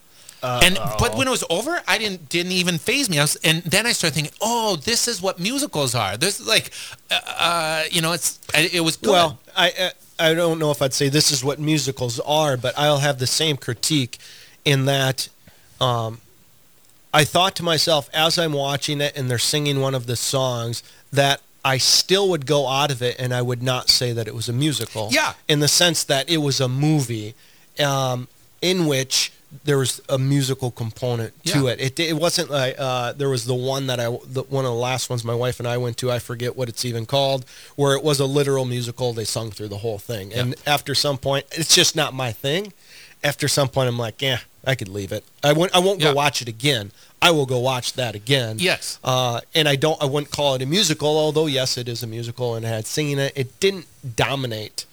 Oh. and but when it was over, I didn't didn't even phase me. I was, and then I started thinking, oh, this is what musicals are. This is like, uh, uh, you know, it's it, it was good. Well, I uh, I don't know if I'd say this is what musicals are, but I'll have the same critique in that um, I thought to myself as I'm watching it and they're singing one of the songs that I still would go out of it and I would not say that it was a musical. Yeah. In the sense that it was a movie um, in which there was a musical component to Yeah. it. It it wasn't like uh, there was the one that I the, one of the last ones my wife and I went to. I forget what it's even called, where it was a literal musical. They sung through the whole thing, and after some point, it's just not my thing. After some point, I'm like, yeah, I could leave it. I won't. I won't Yeah. go watch it again. I will go watch that again. Yes. Uh, and I don't. I wouldn't call it a musical, although yes, it is a musical and it had singing it. It didn't dominate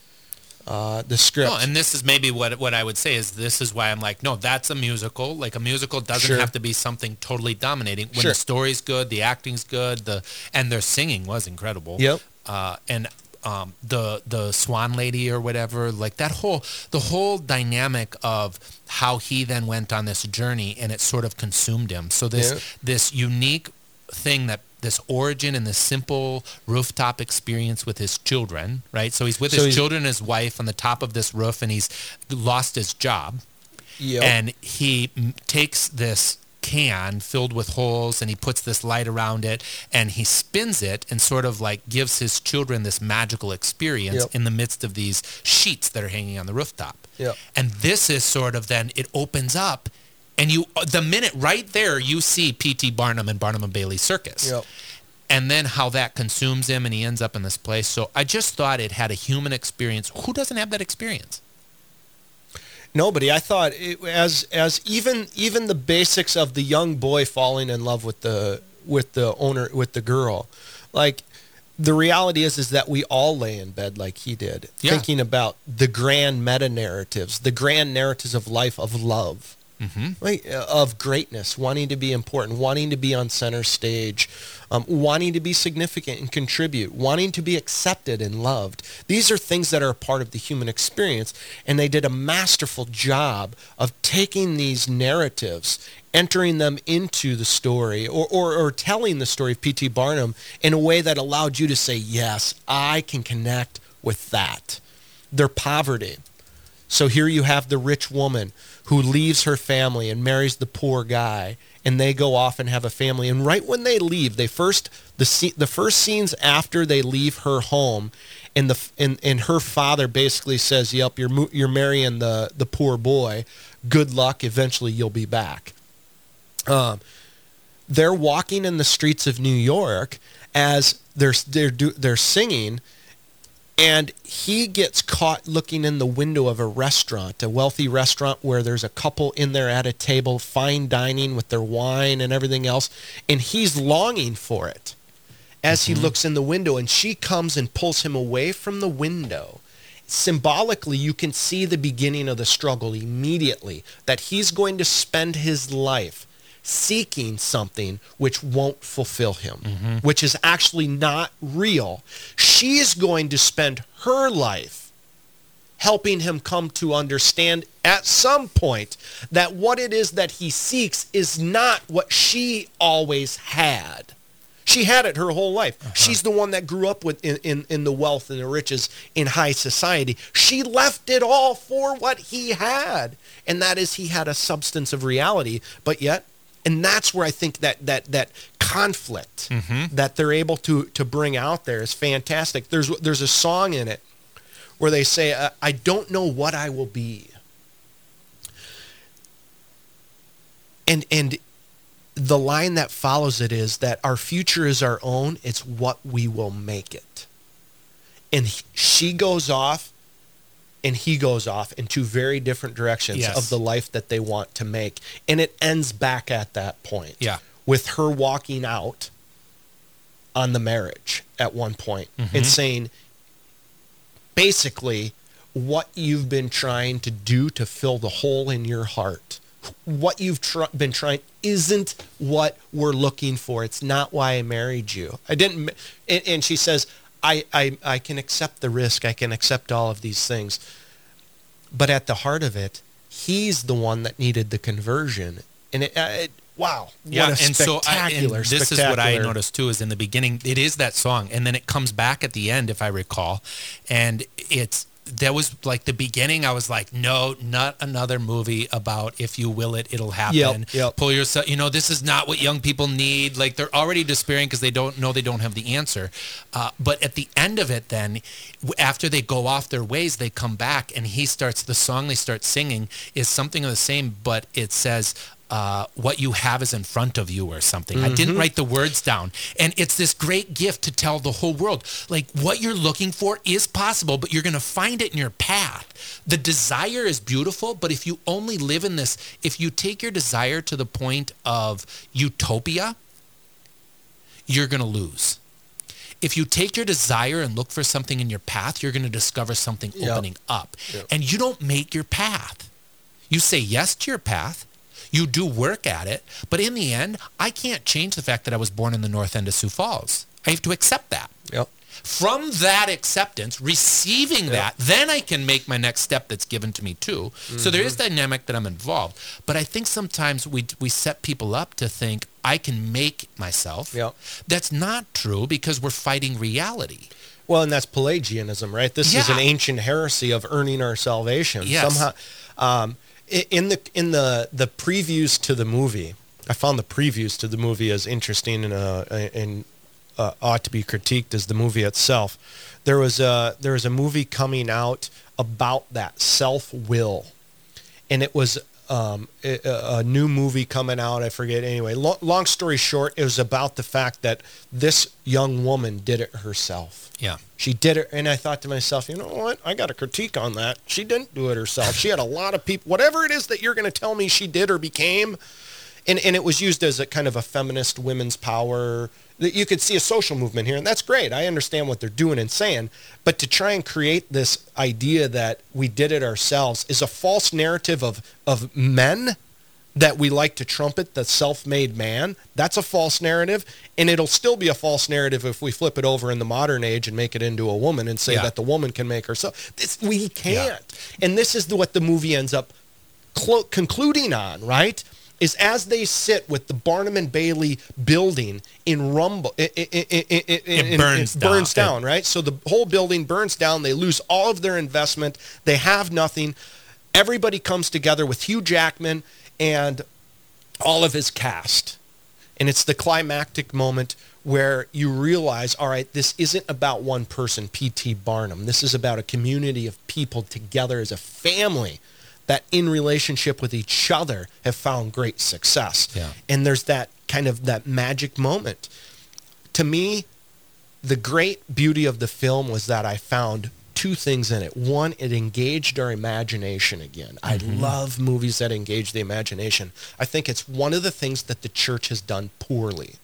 uh, the script. No, and this is maybe what what I would say is this is why I'm like, no, that's a musical. Like a musical doesn't Sure. have to be something totally dominating. When Sure. the story's good, the acting's good, the and their singing was incredible. Yep. Uh, and um, the the Swan Lady or whatever, like that whole the whole dynamic of how he then went on this journey and it sort of consumed him. So this Yeah. this unique thing that this origin and this simple rooftop experience with his children, right? So he's with So his he's- children and his wife on the top of this roof and he's lost his job. Yep. And he m- takes this can filled with holes and he puts this light around it and he spins it and sort of like gives his children this magical experience Yep. in the midst of these sheets that are hanging on the rooftop. Yep. And this is sort of then it opens up and you the minute right there you see P.T. Barnum and Barnum and Bailey Circus. Yep. And then how that consumes him and he ends up in this place. So I just thought it had a human experience. Who doesn't have that experience? Nobody. I thought it, as as even even the basics of the young boy falling in love with the with the owner with the girl, like the reality is is that we all lay in bed like he did, Yeah. thinking about the grand meta narratives, the grand narratives of life of love. Mm-hmm. like uh, of greatness, wanting to be important, wanting to be on center stage, um, wanting to be significant and contribute, wanting to be accepted and loved. These are things that are a part of the human experience, and they did a masterful job of taking these narratives, entering them into the story, or, or, or telling the story of P.T. Barnum in a way that allowed you to say, yes, I can connect with that. Their poverty. So here you have the rich woman who leaves her family and marries the poor guy, and they go off and have a family. And right when they leave, they first the the first scenes after they leave her home, and the and, and her father basically says, "Yep, you're you're marrying the the poor boy. Good luck. Eventually, you'll be back." Um, they're walking in the streets of New York as they're they're do, they're singing and he gets caught looking in the window of a restaurant, a wealthy restaurant where there's a couple in there at a table, fine dining with their wine and everything else, and he's longing for it as he mm-hmm. looks in the window, and she comes and pulls him away from the window. Symbolically, you can see the beginning of the struggle immediately that he's going to spend his life seeking something which won't fulfill him, mm-hmm. which is actually not real. She's going to spend her life helping him come to understand at some point that what it is that he seeks is not what she always had. She had it her whole life. Uh-huh. She's the one that grew up with in, in, in the wealth and the riches in high society. She left it all for what he had. And that is he had a substance of reality, but yet and that's where I think that that that conflict that they're able to to bring out there is fantastic. There's there's a song in it where they say, uh, "I don't know what I will be," and and the line that follows it is that our future is our own. It's what we will make it. And he- she goes off and he goes off in two very different directions Yes. of the life that they want to make. And it ends back at that point. Yeah. With her walking out on the marriage at one point and Mhm. saying, basically, what you've been trying to do to fill the hole in your heart, what you've tr- been trying isn't what we're looking for. It's not why I married you. I didn't. And, and she says, I, I, I can accept the risk. I can accept all of these things. But at the heart of it, he's the one that needed the conversion. And it, uh, it wow. Yeah, what a and so I, and spectacular, this is what I noticed too. Is in the beginning, it is that song, and then it comes back at the end, if I recall, and it's that was like the beginning. I was like, no, not another movie about if you will it, it'll happen. Yep, yep. Pull yourself. You know, this is not what young people need. Like they're already despairing because they don't know they don't have the answer. Uh, but at the end of it, then after they go off their ways, they come back, and he starts the song they start singing is something of the same, but it says. Uh, what you have is in front of you or something. I didn't Mhm. write the words down. And it's this great gift to tell the whole world like what you're looking for is possible, but you're going to find it in your path. The desire is beautiful, but if you only live in this, if you take your desire to the point of utopia, you're going to lose. If you take your desire and look for something in your path, you're going to discover something Yep. opening up. Yep. And you don't make your path. You say yes to your path. You do work at it. But in the end, I can't change the fact that I was born in the north end of Sioux Falls. I have to accept that. Yep. From that acceptance, receiving that, then I can make my next step that's given to me too. So there is dynamic that I'm involved. But I think sometimes we we set people up to think I can make myself. Yep. That's not true because we're fighting reality. Well, and that's Pelagianism, right? This is an ancient heresy of earning our salvation. Yes. Somehow, um, in the in the the previews to the movie, I found the previews to the movie as interesting and uh, and uh, ought to be critiqued as the movie itself. There was a there was a movie coming out about that self will, and it was um, a, a new movie coming out. I forget anyway. Lo- long story short, it was about the fact that this young woman did it herself. Yeah. She did it, and I thought to myself, you know what? I got a critique on that. She didn't do it herself. She had a lot of people. Whatever it is that you're going to tell me she did or became, and and it was used as a kind of a feminist women's power. That you could see a social movement here, and that's great. I understand what they're doing and saying, but to try and create this idea that we did it ourselves is a false narrative of of men that we like to trumpet the self-made man. That's a false narrative, and it'll still be a false narrative if we flip it over in the modern age and make it into a woman and say Yeah. that the woman can make herself. This, we can't, and this is the, what the movie ends up clo- concluding on, right? Is as they sit with the Barnum and Bailey building in rumble, it, it, it, it, burns down. burns down, right? So the whole building burns down. They lose all of their investment. They have nothing. Everybody comes together with Hugh Jackman and all of his cast. And it's the climactic moment where you realize, all right, this isn't about one person, P.T. Barnum. This is about a community of people together as a family that in relationship with each other have found great success. Yeah. And there's that kind of that magic moment. To me, the great beauty of the film was that I found two things in it. One, it engaged our imagination again. I Mhm. love movies that engage the imagination. I think it's one of the things that the church has done poorly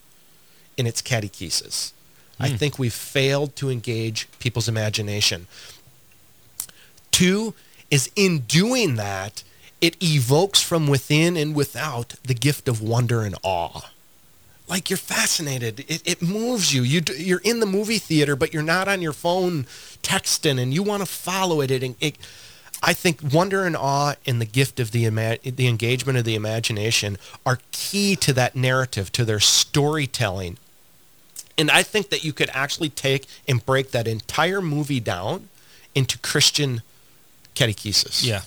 in its catechesis. I Hmm. think we've failed to engage people's imagination. Two is in doing that, it evokes from within and without the gift of wonder and awe like you're fascinated. It, it moves you. you. You're in the movie theater, but you're not on your phone texting, and you want to follow it. It, it. I think wonder and awe and the gift of the ima- the engagement of the imagination are key to that narrative, to their storytelling. And I think that you could actually take and break that entire movie down into Christian catechesis. Yeah.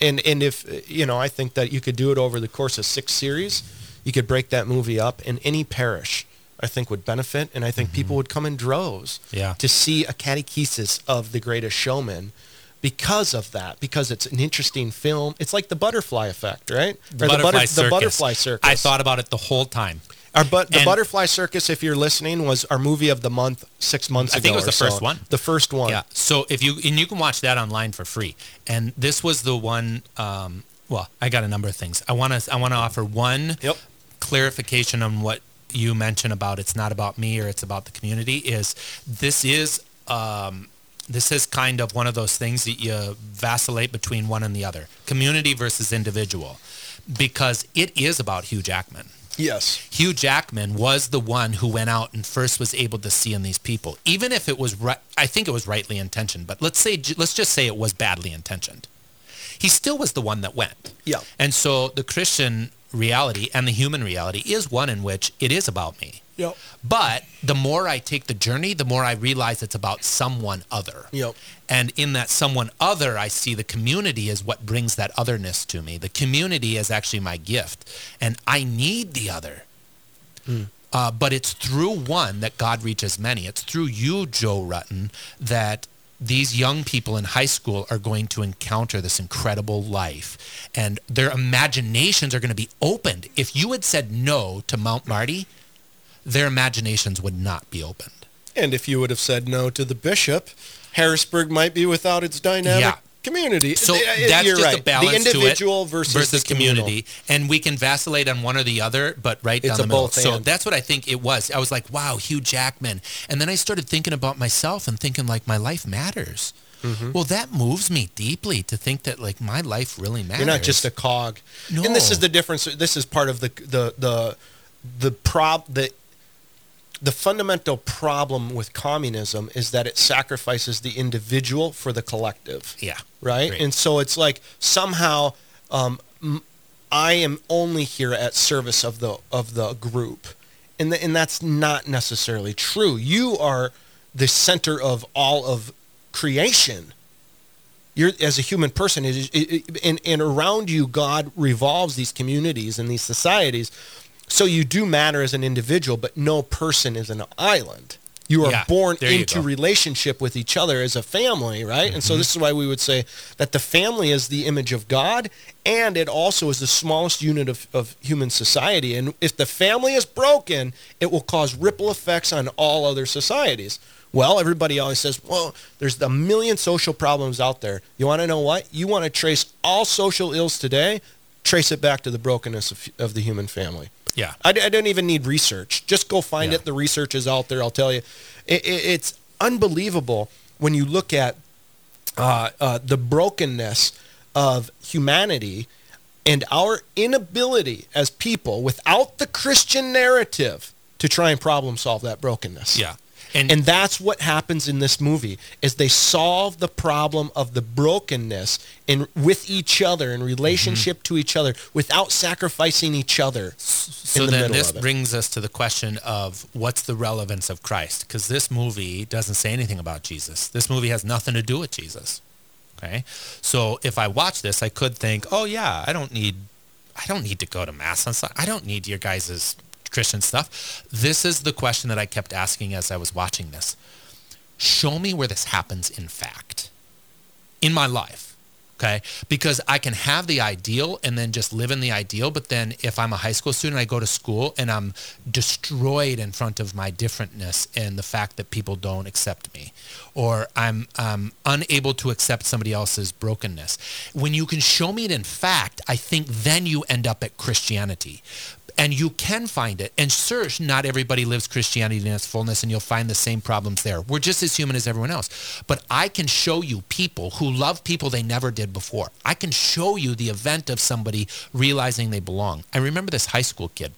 And and if you know, I think that you could do it over the course of six series. You could break that movie up, and any parish I think would benefit, and I think people would come in droves Mm-hmm. Yeah. to see a catechesis of The Greatest Showman because of that. Because it's an interesting film. It's like the butterfly effect, right? Or Butterfly the, butter- the butterfly circus. I thought about it the whole time. Our but the And- Butterfly Circus, if you're listening, was our movie of the month six months ago. I think it was the first one. The first one. Yeah. So if you and you can watch that online for free. And this was the one. Um, well, I got a number of things. I want to. I want to offer one Yep. clarification on what you mentioned about it's not about me or it's about the community. Is this is um, this is kind of one of those things that you vacillate between one and the other, community versus individual, because it is about Hugh Jackman. Yes. Hugh Jackman was the one who went out and first was able to see in these people, even if it was right. I think it was rightly intentioned, but let's say let's just say it was badly intentioned. He still was the one that went. Yeah. And so the Christian reality and the human reality is one in which it is about me. Yep. But the more I take the journey, the more I realize it's about someone other. Yep. And in that someone other, I see the community is what brings that otherness to me. The community is actually my gift. And I need the other. Uh, but it's through one that God reaches many. It's through you, Joe Rutten, that these young people in high school are going to encounter this incredible life. And their imaginations are going to be opened. If you had said no to Mount Marty, their imaginations would not be opened. And if you would have said no to the bishop, Harrisburg might be without its dynamic Yeah. Community. So Uh, that's you're just right. a balance the individual to it versus, the community, and we can vacillate on one or the other, but right It's down the middle. both So that's what I think it was. I was like, wow, Hugh Jackman, and then I started thinking about myself and thinking like my life matters. Mhm. Well, that moves me deeply to think that like my life really matters. You're not just a cog. No. And this is the difference. This is part of the the the the prob the the fundamental problem with communism is that it sacrifices the individual for the collective. Yeah. Right. Great. And so it's like somehow um, I am only here at service of the of the group, and the, and that's not necessarily true. You are the center of all of creation You're as a human person, it is, it, it- and and around you, God revolves these communities and these societies. So you do matter as an individual, but no person is an island. You are Yeah, born into relationship with each other as a family, right? And so Mhm. this is why we would say that the family is the image of God, and it also is the smallest unit of, of human society. And if the family is broken, it will cause ripple effects on all other societies. Well, everybody always says, well, there's a million social problems out there. You want to know what? You want to trace all social ills today, trace it back to the brokenness of, of the human family. Yeah. I, I don't even need research. Just go find it. The research is out there. I'll tell you. It, it, it's unbelievable when you look at uh, uh, the brokenness of humanity and our inability as people without the Christian narrative to try and problem solve that brokenness. Yeah. And, and that's what happens in this movie is they solve the problem of the brokenness in with each other in relationship to each other without sacrificing each other So in the then this brings us to the question of what's the relevance of Christ? Because this movie doesn't say anything about Jesus. This movie has nothing to do with Jesus. Okay. So if I watch this, I could think, oh yeah, I don't need, I don't need to go to mass on Sunday. I don't need your guys' Christian stuff. This is the question that I kept asking as I was watching this. Show me where this happens in fact in my life. Okay. Because I can have the ideal and then just live in the ideal. But then if I'm a high school student, I go to school and I'm destroyed in front of my differentness and the fact that people don't accept me, or I'm um, unable to accept somebody else's brokenness. When you can show me it in fact, I think then you end up at Christianity and you can find it. And sure, not everybody lives Christianity in its fullness, and you'll find the same problems there. We're just as human as everyone else. But I can show you people who love people they never did before. I can show you the event of somebody realizing they belong. I remember this high school kid.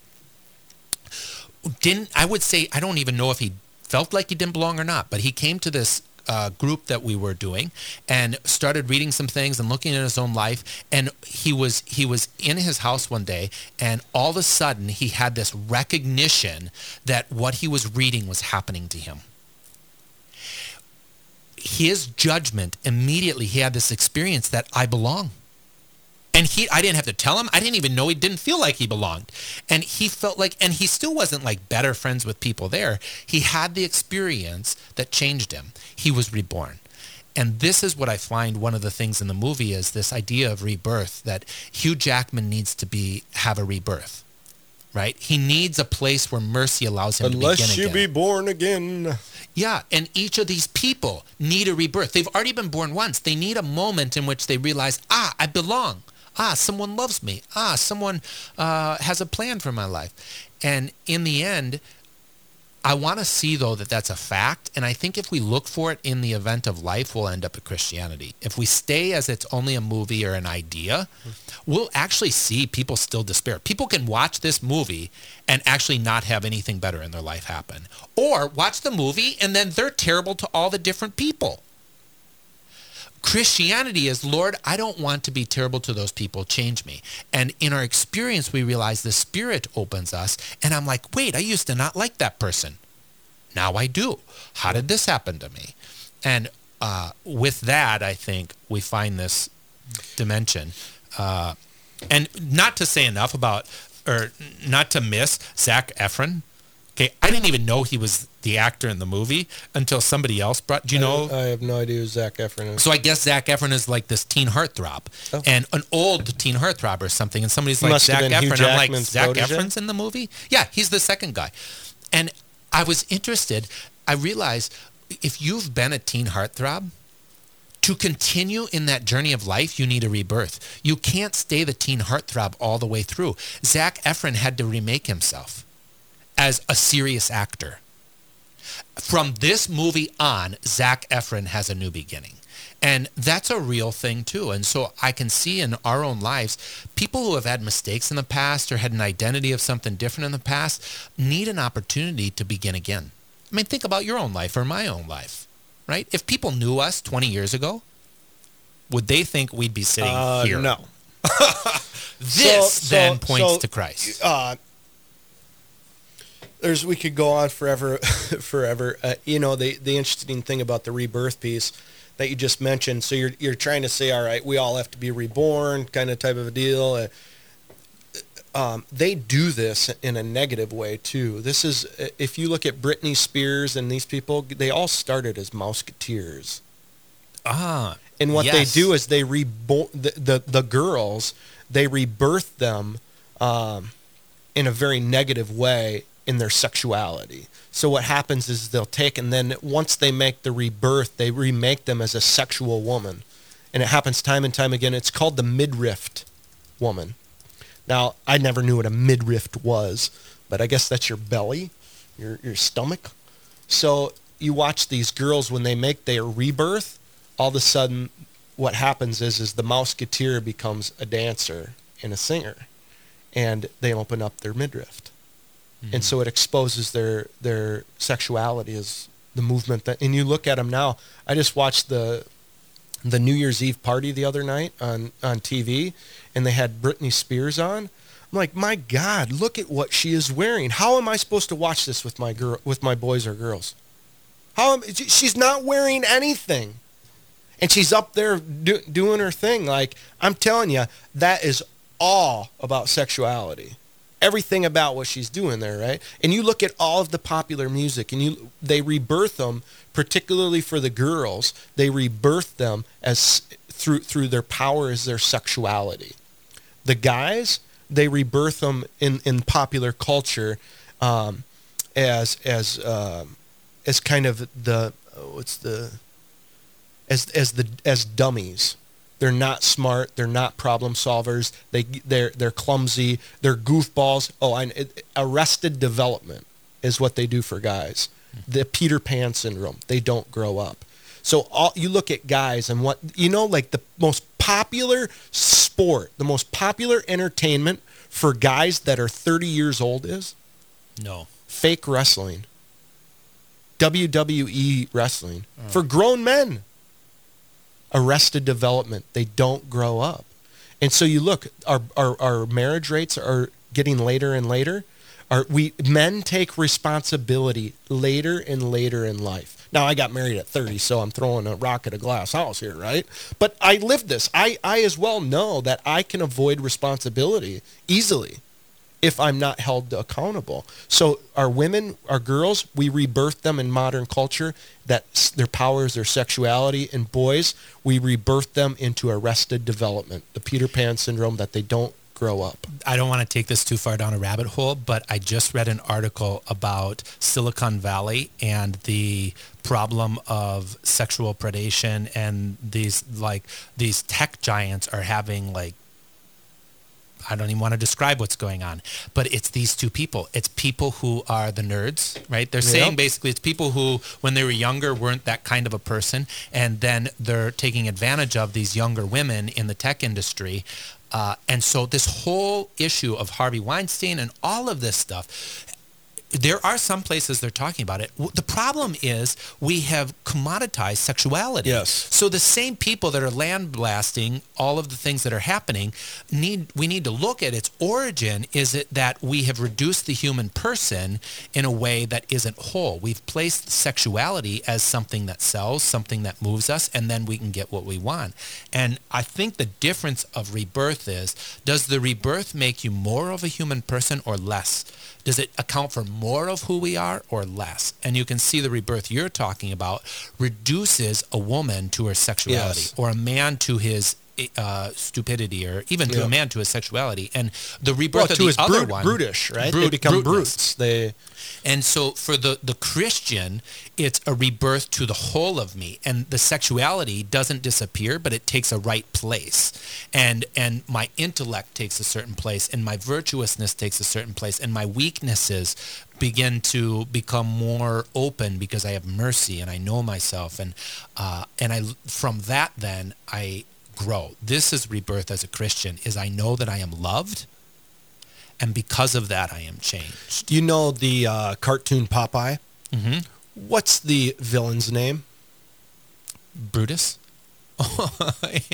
Didn't I would say I don't even know if he felt like he didn't belong or not, but he came to this uh, group that we were doing and started reading some things and looking at his own life. And he was he was in his house one day and all of a sudden he had this recognition that what he was reading was happening to him. His judgment immediately he had this experience that I belong and he I didn't have to tell him I didn't even know he didn't feel like he belonged and he felt like and he still wasn't like better friends with people there he had the experience that changed him he was reborn and this is what I find one of the things in the movie is this idea of rebirth that Hugh Jackman needs to be have a rebirth right he needs a place where mercy allows him to Unless begin you again be born again. yeah, and each of these people need a rebirth. They've already been born once. They need a moment in which they realize, ah, I belong. Ah, someone loves me. Ah, someone uh, has a plan for my life. And in the end, I want to see, though, that that's a fact. And I think if we look for it in the event of life, we'll end up at Christianity. If we stay as it's only a movie or an idea, we'll actually see people still despair. People can watch this movie and actually not have anything better in their life happen. Or watch the movie and then they're terrible to all the different people. Christianity is, Lord, I don't want to be terrible to those people. Change me. And in our experience, we realize the Spirit opens us. And I'm like, wait, I used to not like that person. Now I do. How did this happen to me? And uh, with that, I think we find this dimension. Uh, and not to say enough about, or not to miss Zac Efron. Okay, I didn't even know he was the actor in the movie until somebody else brought. Do you know? I, I have no idea who Zac Efron is. So I guess Zac Efron is like this teen heartthrob, oh. and an old teen heartthrob or something. And somebody's like Zac Efron. I'm like Zac? Efron's in the movie. Yeah, he's the second guy. And I was interested. I realized if you've been a teen heartthrob, to continue in that journey of life, you need a rebirth. You can't stay the teen heartthrob all the way through. Zac Efron had to remake himself as a serious actor. From this movie on, Zac Efron has a new beginning. And that's a real thing too. And so I can see in our own lives, people who have had mistakes in the past or had an identity of something different in the past need an opportunity to begin again. I mean, think about your own life or my own life, right? If people knew us 20 years ago, would they think we'd be sitting Uh, here? no. This So- then points so, to Christ. Uh, there's we could go on forever, forever. Uh, you know the the interesting thing about the rebirth piece, that you just mentioned. So you're you're trying to say, all right, we all have to be reborn, kind of type of a deal. Uh, um, they do this in a negative way too. This is if you look at Britney Spears and these people, they all started as Mouseketeers. Ah, And what yes. they do is they reborn the, the the girls. They rebirth them um, in a very negative way in their sexuality. So what happens is they'll take and then once they make the rebirth, they remake them as a sexual woman, and it happens time and time again. It's called the midriff woman. Now I never knew what a midriff was, but I guess that's your belly, your your stomach. So you watch these girls when they make their rebirth, all of a sudden what happens is is the mouseketeer becomes a dancer and a singer and they open up their midriff and so mm-hmm. it exposes their their sexuality as the movement that and you look at them now. I just watched the the new year's eve party the other night on on tv and they had britney spears on. I'm like my god look at what she is wearing. How am i supposed to watch this with my girl with my boys or girls? How am, she's not wearing anything. And she's up there do, doing her thing. Like I'm telling you, that is all about sexuality. Everything about what she's doing there, right? And you look at all of the popular music, and you they rebirth them, particularly for the girls. They rebirth them as through through their power as their sexuality. The guys, they rebirth them in in popular culture um, as as um, as kind of the what's the as as the as dummies. They're not smart. They're not problem solvers. They they're they're clumsy. They're goofballs. Oh, and it, arrested development is what they do for guys. The Peter Pan syndrome. They don't grow up. So all you look at guys and what you know, like the most popular sport, the most popular entertainment for guys that are 30 years old is No. fake wrestling. WWE wrestling for grown men. Arrested development. They don't grow up. And so you look, our, our, our marriage rates are getting later and later. Our, we men take responsibility later and later in life. Now I got married at 30, so I'm throwing a rock at a glass house here, right? But I lived this. I, I as well know that I can avoid responsibility easily if I'm not held accountable. So our women, our girls, we rebirth them in modern culture that their powers, their sexuality, and boys, we rebirth them into arrested development, the Peter Pan syndrome that they don't grow up. I don't want to take this too far down a rabbit hole, but I just read an article about Silicon Valley and the problem of sexual predation and these like these tech giants are having like I don't even want to describe what's going on, but it's these two people. It's people who are the nerds, right? They're saying basically it's people who, when they were younger, weren't that kind of a person, and then they're taking advantage of these younger women in the tech industry. Uh, and so this whole issue of Harvey Weinstein and all of this stuff, there are some places they're talking about it. The problem is we have commoditized sexuality. Yes. So the same people that are land blasting all of the things that are happening need we need to look at its origin. Is it that we have reduced the human person in a way that isn't whole? We've placed sexuality as something that sells, something that moves us, and then we can get what we want. And I think the difference of rebirth is does the rebirth make you more of a human person or less? Does it account for more of who we are or less? And you can see the rebirth you're talking about reduces a woman to her sexuality Yes. or a man to his uh, stupidity or even to Yeah. a man to his sexuality. And the rebirth Well, of to the his other brute- one, brutish, right? brute- they become bruteness. brutes. They And so for the, the Christian, it's a rebirth to the whole of me. And the sexuality doesn't disappear, but it takes a right place. And and my intellect takes a certain place and my virtuousness takes a certain place and my weaknesses begin to become more open because I have mercy and I know myself and uh, and I from that then I grow. This is rebirth as a Christian is I know that I am loved and because of that I am changed. you know the uh, cartoon Popeye? Mm-hmm. What's the villain's name? Brutus.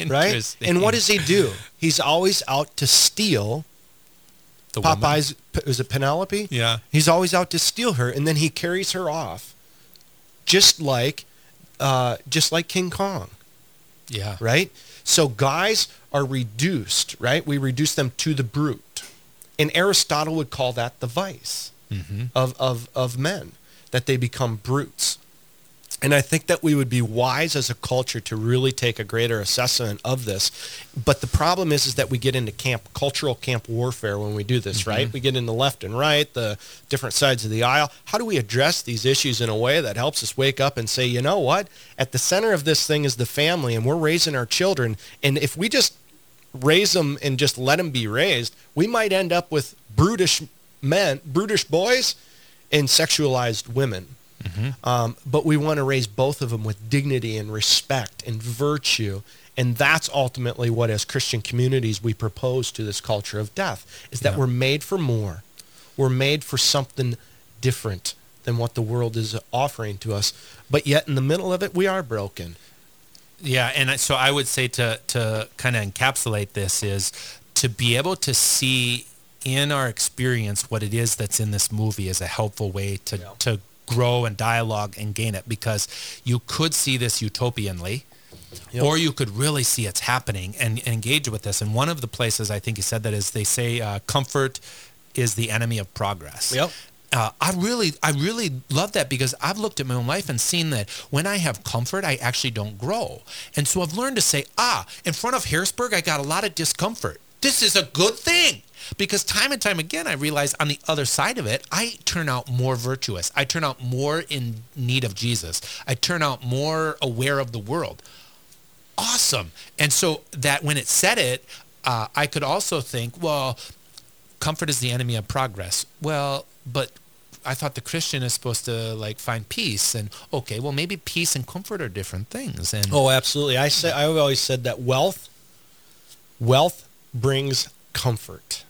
right? And what does he do? He's always out to steal The woman? Popeye's. Is it Penelope? Yeah. He's always out to steal her, and then he carries her off, just like uh, just like King Kong, Yeah. right? So guys are reduced, right? We reduce them to the brute. And Aristotle would call that the vice Mhm. of, of, of men, that they become brutes. And I think that we would be wise as a culture to really take a greater assessment of this. But the problem is, is that we get into camp, cultural camp warfare when we do this, mm-hmm. right? We get into left and right, the different sides of the aisle. How do we address these issues in a way that helps us wake up and say, you know what? At the center of this thing is the family, and we're raising our children. And if we just raise them and just let them be raised, we might end up with brutish men, brutish boys, and sexualized women. Um, but we want to raise both of them with dignity and respect and virtue. And that's ultimately what, as Christian communities, we propose to this culture of death is that Yeah. we're made for more. We're made for something different than what the world is offering to us. But yet, in the middle of it, we are broken. Yeah, and so I would say to to kind of encapsulate this is to be able to see in our experience what it is that's in this movie is a helpful way to to grow and dialogue and gain it because you could see this utopianly or you could really see it's happening and, and engage with this. And one of the places I think you said that is they say uh, comfort is the enemy of progress. Yep. Uh, I really, I really love that because I've looked at my own life and seen that when I have comfort, I actually don't grow. And so I've learned to say, ah, in front of Harrisburg, I got a lot of discomfort. This is a good thing because time and time again, I realize on the other side of it, I turn out more virtuous. I turn out more in need of Jesus. I turn out more aware of the world awesome. And so that when it said it, uh, I could also think, well, comfort is the enemy of progress. Well, but I thought the Christian is supposed to like find peace, and okay, well maybe peace and comfort are different things. And Oh, absolutely. I say I've always said that wealth wealth brings comfort.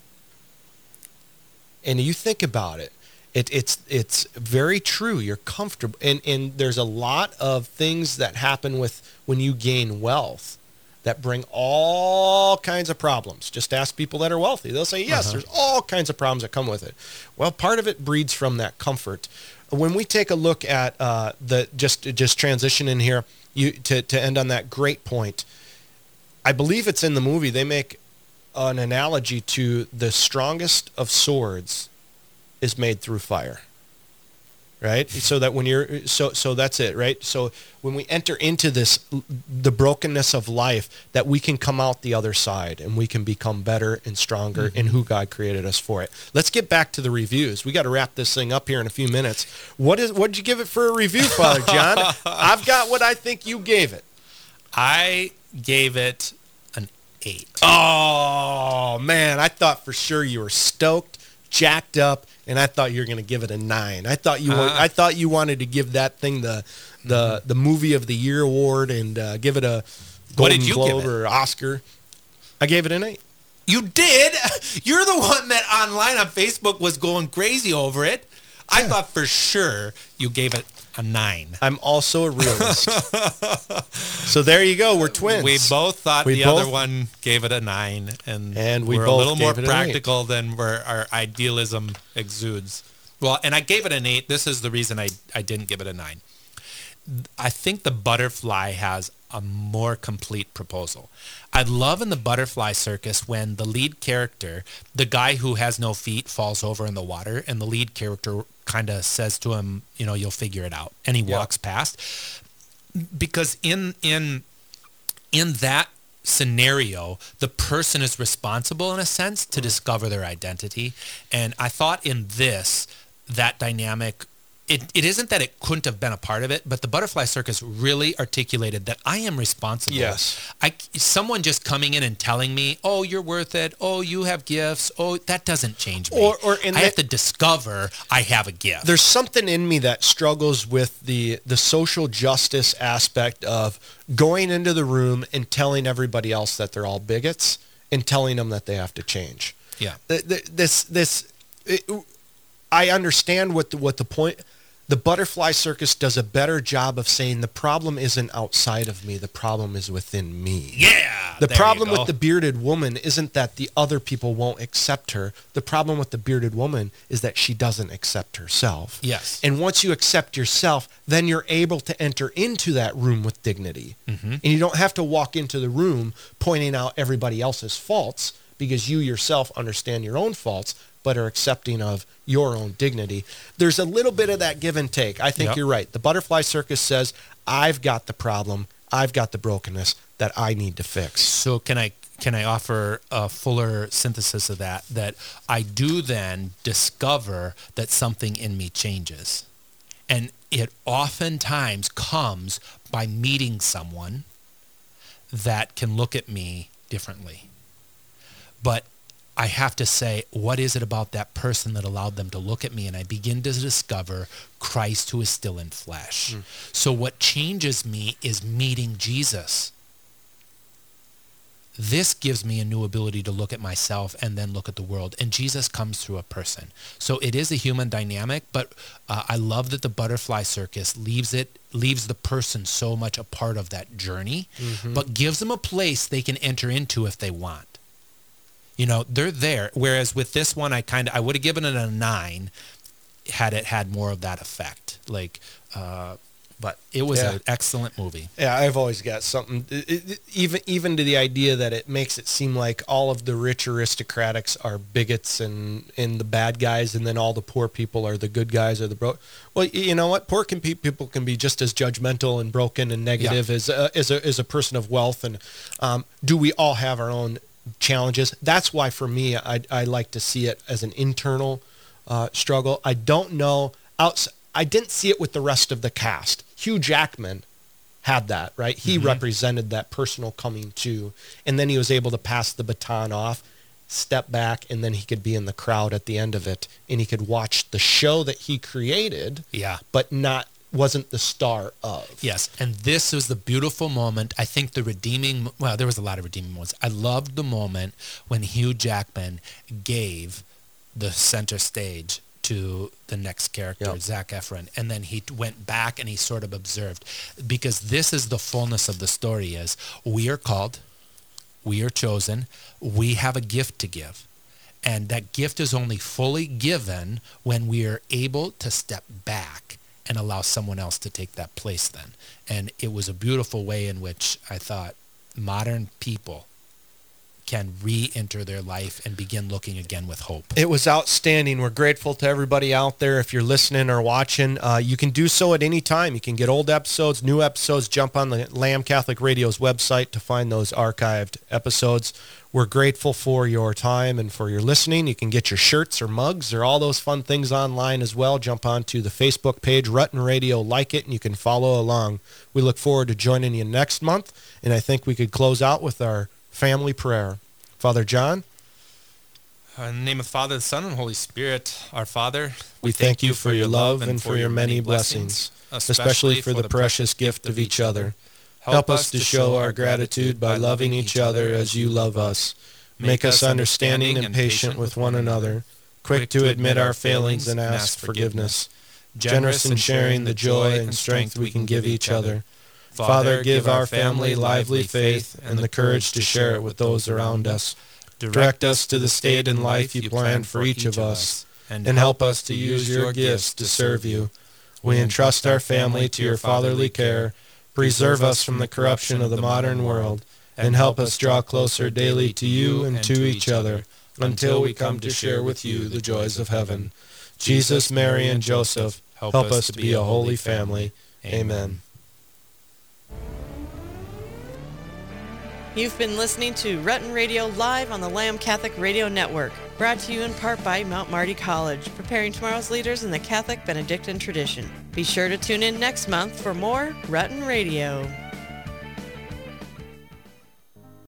And you think about it, it it's it's very true. You're comfortable and, and there's a lot of things that happen with when you gain wealth that bring all kinds of problems. Just ask people that are wealthy. They'll say, yes, Uh-huh. there's all kinds of problems that come with it. Well, part of it breeds from that comfort. When we take a look at uh, the just just transition in here, you to, to end on that great point. I believe it's in the movie. They make an analogy to the strongest of swords is made through fire. Right? So that when you're so so that's it, right? So when we enter into this the brokenness of life that we can come out the other side and we can become better and stronger in mm-hmm. who God created us for it. Let's get back to the reviews. We got to wrap this thing up here in a few minutes. What is what did you give it for a review, Father John? I've got what I think you gave it. I gave it eight. Oh man, I thought for sure you were stoked, jacked up, and I thought you were going to give it a nine. I thought you were, Uh. I thought you wanted to give that thing the the the movie of the year award and uh, give it a What Golden did you give Globe it? or Oscar. I gave it an eight. You did? You're the one that online on Facebook was going crazy over it. I thought for sure you gave it a nine. I'm also a realist. so there you go. We're twins. We both thought We the both- other one gave it a nine, and And we we're both a little more gave it an eight. practical than where our idealism exudes. Well, and I gave it an eight. This is the reason I, I didn't give it a nine. I think the butterfly has a more complete proposal. I love in the butterfly circus when the lead character, the guy who has no feet, falls over in the water, and the lead character kind of says to him, you know, you'll figure it out, and he walks past. Because in in in that scenario, the person is responsible in a sense to discover their identity. And I thought in this, that dynamic, it, it isn't that it couldn't have been a part of it, but the butterfly circus really articulated that I am responsible. Yes. I, someone just coming in and telling me, oh, you're worth it. Oh, you have gifts. Oh, that doesn't change me. Or- or in I have to discover I have a gift. There's something in me that struggles with the the social justice aspect of going into the room and telling everybody else that they're all bigots and telling them that they have to change. yeah. Th- th- This this it, I understand what the, what the point The butterfly circus does a better job of saying the problem isn't outside of me, the problem is within me. Yeah. The problem with the bearded woman isn't that the other people won't accept her. The problem with the bearded woman is that she doesn't accept herself. Yes. And once you accept yourself, then you're able to enter into that room with dignity. Mhm. And you don't have to walk into the room pointing out everybody else's faults because you yourself understand your own faults, but are accepting of your own dignity. There's a little bit of that give and take. I think Yep. you're right. The butterfly circus says, I've got the problem, I've got the brokenness that I need to fix. So can I can I offer a fuller synthesis of that? That I do then discover that something in me changes, and it oftentimes comes by meeting someone that can look at me differently. But I have to say, what is it about that person that allowed them to look at me? And I begin to discover Christ who is still in flesh. So what changes me is meeting Jesus. This gives me a new ability to look at myself and then look at the world. And Jesus comes through a person. So it is a human dynamic, but uh, I love that the butterfly circus leaves it leaves the person so much a part of that journey, Mhm. but gives them a place they can enter into if they want. You know, they're there. Whereas with this one, I kind of I would have given it a nine had it had more of that effect. Like, uh, but it was Yeah. an excellent movie. Yeah, I've always got something. it- it- even even to the idea that it makes it seem like all of the rich aristocrats are bigots and and the bad guys, and then all the poor people are the good guys or the broke. Well, you know what? Poor can pe- people can be just as judgmental and broken and negative as a, as a as a person of wealth. And um, do we all have our own challenges? That's why for me, I I like to see it as an internal uh, struggle. I don't know outs. I didn't see it with the rest of the cast. Hugh Jackman had that, right? He Mhm. represented that personal coming to, and then he was able to pass the baton off, step back, and then he could be in the crowd at the end of it, and he could watch the show that he created, Yeah. but not wasn't the star of. Yes, and this was the beautiful moment. I think the redeeming, well, there was a lot of redeeming moments. I loved the moment when Hugh Jackman gave the center stage to the next character, Yep. Zac Efron, and then he went back and he sort of observed, because this is the fullness of the story: is we are called, we are chosen, we have a gift to give. And that gift is only fully given when we are able to step back and allow someone else to take that place then. And it was a beautiful way in which I thought modern people can re-enter their life and begin looking again with hope. It was outstanding. We're grateful to everybody out there. If you're listening or watching, uh, you can do so at any time. You can get old episodes, new episodes. Jump on the Lamb Catholic Radio's website to find those archived episodes. We're grateful for your time and for your listening. You can get your shirts or mugs or all those fun things online as well. Jump onto the Facebook page, Rutten Radio, like it, and you can follow along. We look forward to joining you next month, and I think we could close out with our family prayer. Father John? In the name of the Father, the Son, and Holy Spirit, our Father, We thank you for your love and for your many blessings, especially for the precious gift of each other. Help us to show our gratitude by loving each other as you love us. Make us understanding and patient with one another, quick to admit our failings and ask forgiveness, generous in sharing the joy and strength we can give each other. Father, give our family lively faith and the courage to share it with those around us. Direct us to the state and life you planned for each of us, and help us to use your gifts to serve you. We entrust our family to your fatherly care. Preserve us from the corruption of the modern world, and help us draw closer daily to you and to each other, until we come to share with you the joys of heaven. Jesus, Mary, and Joseph, help us to be a holy family. Amen. You've been listening to Rutten Radio live on the Lamb Catholic Radio Network, brought to you in part by Mount Marty College, preparing tomorrow's leaders in the Catholic Benedictine tradition. Be sure to tune in next month for more Rutten Radio.